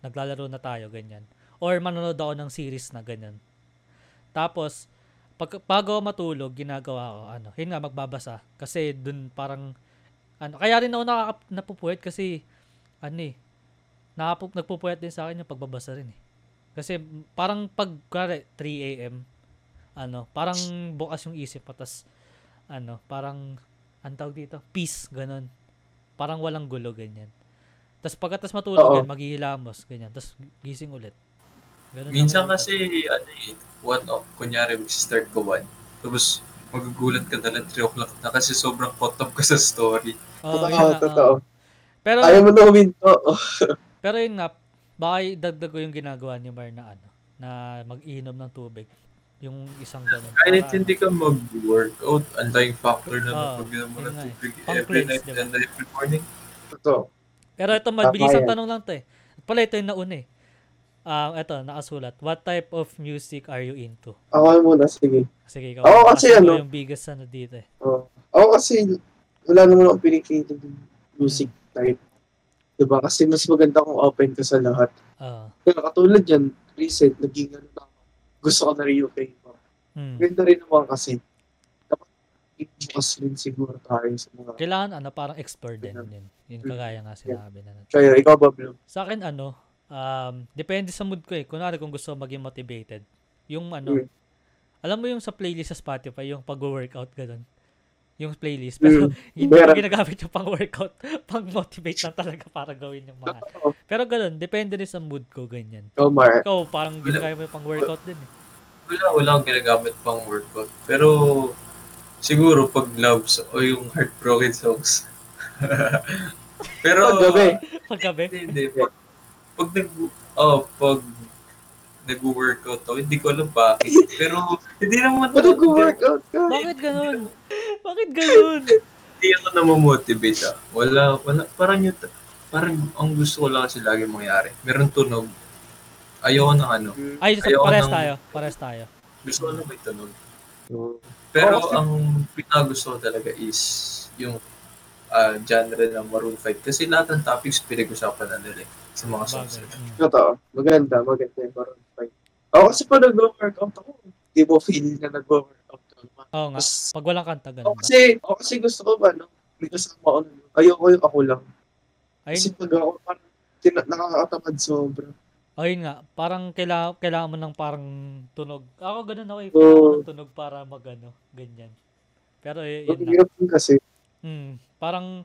naglalaro na tayo, ganyan. Or manonood ako ng series na ganyan. Tapos, pag bago matulog, ginagawa ko ano, yun nga magbabasa kasi dun parang ano, kaya rin ako nakaka, napupuyat kasi ano eh, nakapu, nagpupuyat din sa akin yung pagbabasa rin eh. Kasi parang pag kare 3 AM ano, parang bukas yung isip mo tas ano, parang ang tawag dito, peace ganun. Parang walang gulo ganyan. Tas pagkatas matulog yan, maghihilamos ganyan. Tas gising ulit. Ganun Minsan lang. kasi, ano eh, one off, kunyari, mag-start ka one. Tapos, magugulat ka na lang 3 o'clock na kasi sobrang caught up ka sa story. Oo, Totoo, yun. Pero Ayaw mo na huminto. [LAUGHS] Pero yun nga, baka dagdag ko yung ginagawa ni Mar na ano, na mag-inom ng tubig. Yung isang ganun. Kahit Para hindi ka mag-workout, ang daming factor na Oo, napag-inom mo ng eh. tubig every night diba? and every morning. Totoo. Pero ito, mabilis ang tanong lang to eh. Pala ito yung nauna eh. Um, ito, nakasulat. What type of music are you into? Ako muna, sige. Sige, ikaw. Ako kasi ano- yung biggest ano dito eh. Oh. Ako kasi, wala naman akong ng music type. Diba? Kasi mas maganda kung open ka sa lahat. Ah. Kaya katulad yan, recent, naging ano na, gusto ko na rin yung K-pop. hmm. Ganda rin naman kasi. Dapat bukas rin siguro tayo sa mga... Kailangan ano, parang expert din yun. Yung kagaya nga sinabi na. Kaya ikaw ba, Blue? Sa akin ano, um, depende sa mood ko eh. Kunwari kung gusto maging motivated. Yung ano, Mm. alam mo yung sa playlist sa Spotify, yung pag-workout ganun. Yung playlist. Pero Mm. [LAUGHS] hindi ko ginagamit yung pang-workout. [LAUGHS] Pang-motivate lang talaga para gawin yung mga. Pero ganun, depende rin sa mood ko, ganyan. Ikaw, Mar. Ikaw, parang ginagamit mo yung pang-workout din eh. Wala, wala akong ginagamit pang workout. Pero, siguro pag loves o yung heartbroken songs. [LAUGHS] Pero, Paggabi. Paggabi. Hindi, hindi. Pag, pag nag, oh, pag nag-workout ako, hindi ko alam bakit. Pero, hindi naman Ba't nag-workout ka? Bakit ganun? Bakit ganun? Hindi ako na-motivate ah. Wala, wala, parang yung, parang ang gusto ko lang kasi lagi mangyari. Meron tunog. Ayoko ng ano. Ay, sa Ayoko pares ng- tayo. Pares tayo. Gusto ko lang may tunog. Oo. Pero kasi- ang pinagusto ko talaga is yung ah, genre ng Maroon 5. Kasi lahat ng topics pinag-usapan na nila eh, sa mga songs. Mm. Totoo. Maganda, maganda yung Maroon 5. Ako kasi pag nag-workout ako, hindi mo feel na nag-workout ka. Oo nga. Mas- Pag walang kanta, Ako ganun ba? kasi, ako kasi gusto ko ba, no? May kasama ako. nun. Ayoko yung ako lang. Kasi Ayun, pag ako, parang tina- nakakatamad sobra. ayun nga. Parang kailangan, kailangan mo ng parang tunog. Ako ganun ako eh. Ko ng tunog para magano Ganyan. Pero y- Ang yun lang. hirap din kasi. Mm, parang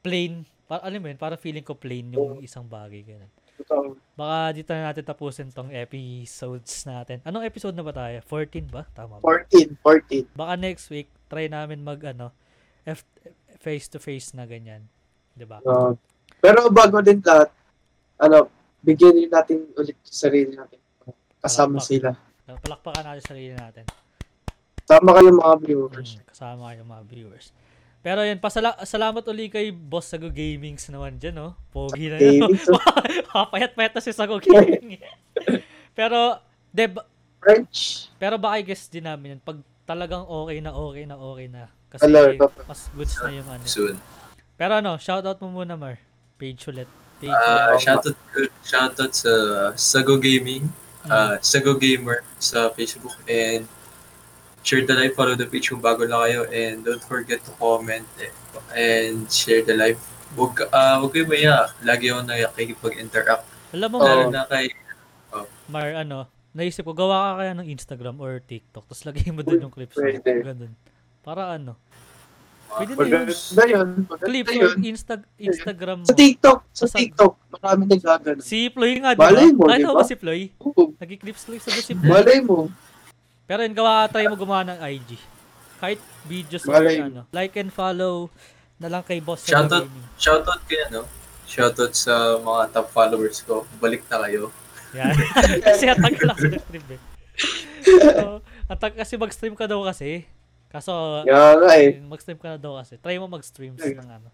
plain. Par alam mo yun, parang feeling ko plain yung isang bagay. Ganun. Totoo. Baka dito na natin tapusin tong episodes natin. Anong episode na ba tayo? 14 ba? Tama ba? 14, 14. Baka next week, try namin mag ano, F- face to face na ganyan. 'Di ba? Uh, pero bago din lahat, ano, bigyan din natin ulit yung sarili natin. Kasama Palakpak. sila. Palakpakan natin sarili natin. Tama kayo mga viewers. Mm, kasama kayo mga viewers. Pero yun, pasala- salamat uli kay Boss Sago Gamings naman dyan, no? Pogi na yun. [LAUGHS] Papayat-payat na si Sago Gaming. [LAUGHS] pero, de, ba- French. pero baka i-guess din namin yun. Pag talagang okay na, okay na, okay na. Kasi Alert. mas goods na yung ano. Soon. Pero ano, shoutout mo muna, Mar. Page ulit. Page Ah, ulit. shoutout, shoutout sa Sago Gaming, Mm. ah, Sago Gamer sa Facebook, and share the live, follow the page kung bago lang kayo, and don't forget to comment eh, and share the live. Huwag, ah, huwag kayo maya, lagi ako nakikipag-interact. Alam mo. Lalo Mar, na kay, Mar, ano, naisip ko, gawa ka kaya ng Instagram or TikTok, tapos lagay mo dun yung clips. Pwede. Ganun. Para ano, ah, Pwede na yun. Yun. or Insta- Instagram mo. Sa TikTok, sa TikTok, marami nagagano. Si Ploy nga, di Malay mo, ba? di Ano ba? si Ploy? Oo, Nag-clips-clips sa si Ploy. Malay mo. Pero yun, gawa, try mo gumawa ng IG. Kahit videos or Malay. ano. Like and follow na lang kay Boss sa Shoutout. Gaming. shoutout kay ano, shoutout sa mga top followers ko. Balik na kayo. Yan. [LAUGHS] kasi atag lang sa stream eh. So, atag kasi mag-stream ka daw kasi. Kaso, Yan nga eh. mag-stream ka na daw kasi. Try mo mag-streams ng ano.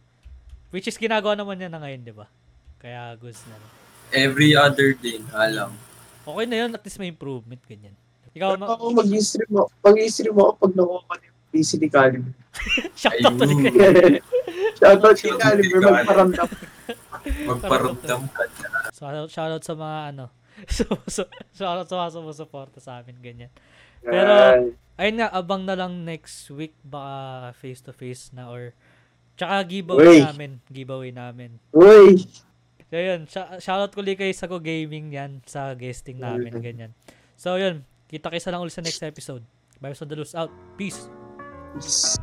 Which is ginagawa naman niya na ngayon, di ba? Kaya goods na. rin. Every other day, alam. Okay na yun, at least may improvement, ganyan. Ikaw, Pero ako mag-stream ako. Mag-stream ako pag nakuha ko yung PC ni Calibre. Shout out to ni Calibre. Shout out ni Calibre. Magparamdam. Magparamdam ka dyan. Shout out sa mga ano. [LAUGHS] Shout out sa mga sumusuporta sa amin. Ganyan. Pero, ayun nga, abang na lang next week baka face-to-face na or tsaka giveaway Uy. namin. Giveaway namin. Uy! So, yun. Shoutout ko ulit kay Sago Gaming yan sa guesting namin. Ganyan. So, yun. Kita kaysa lang ulit sa next episode. Bye sa the loose out. Peace. Peace.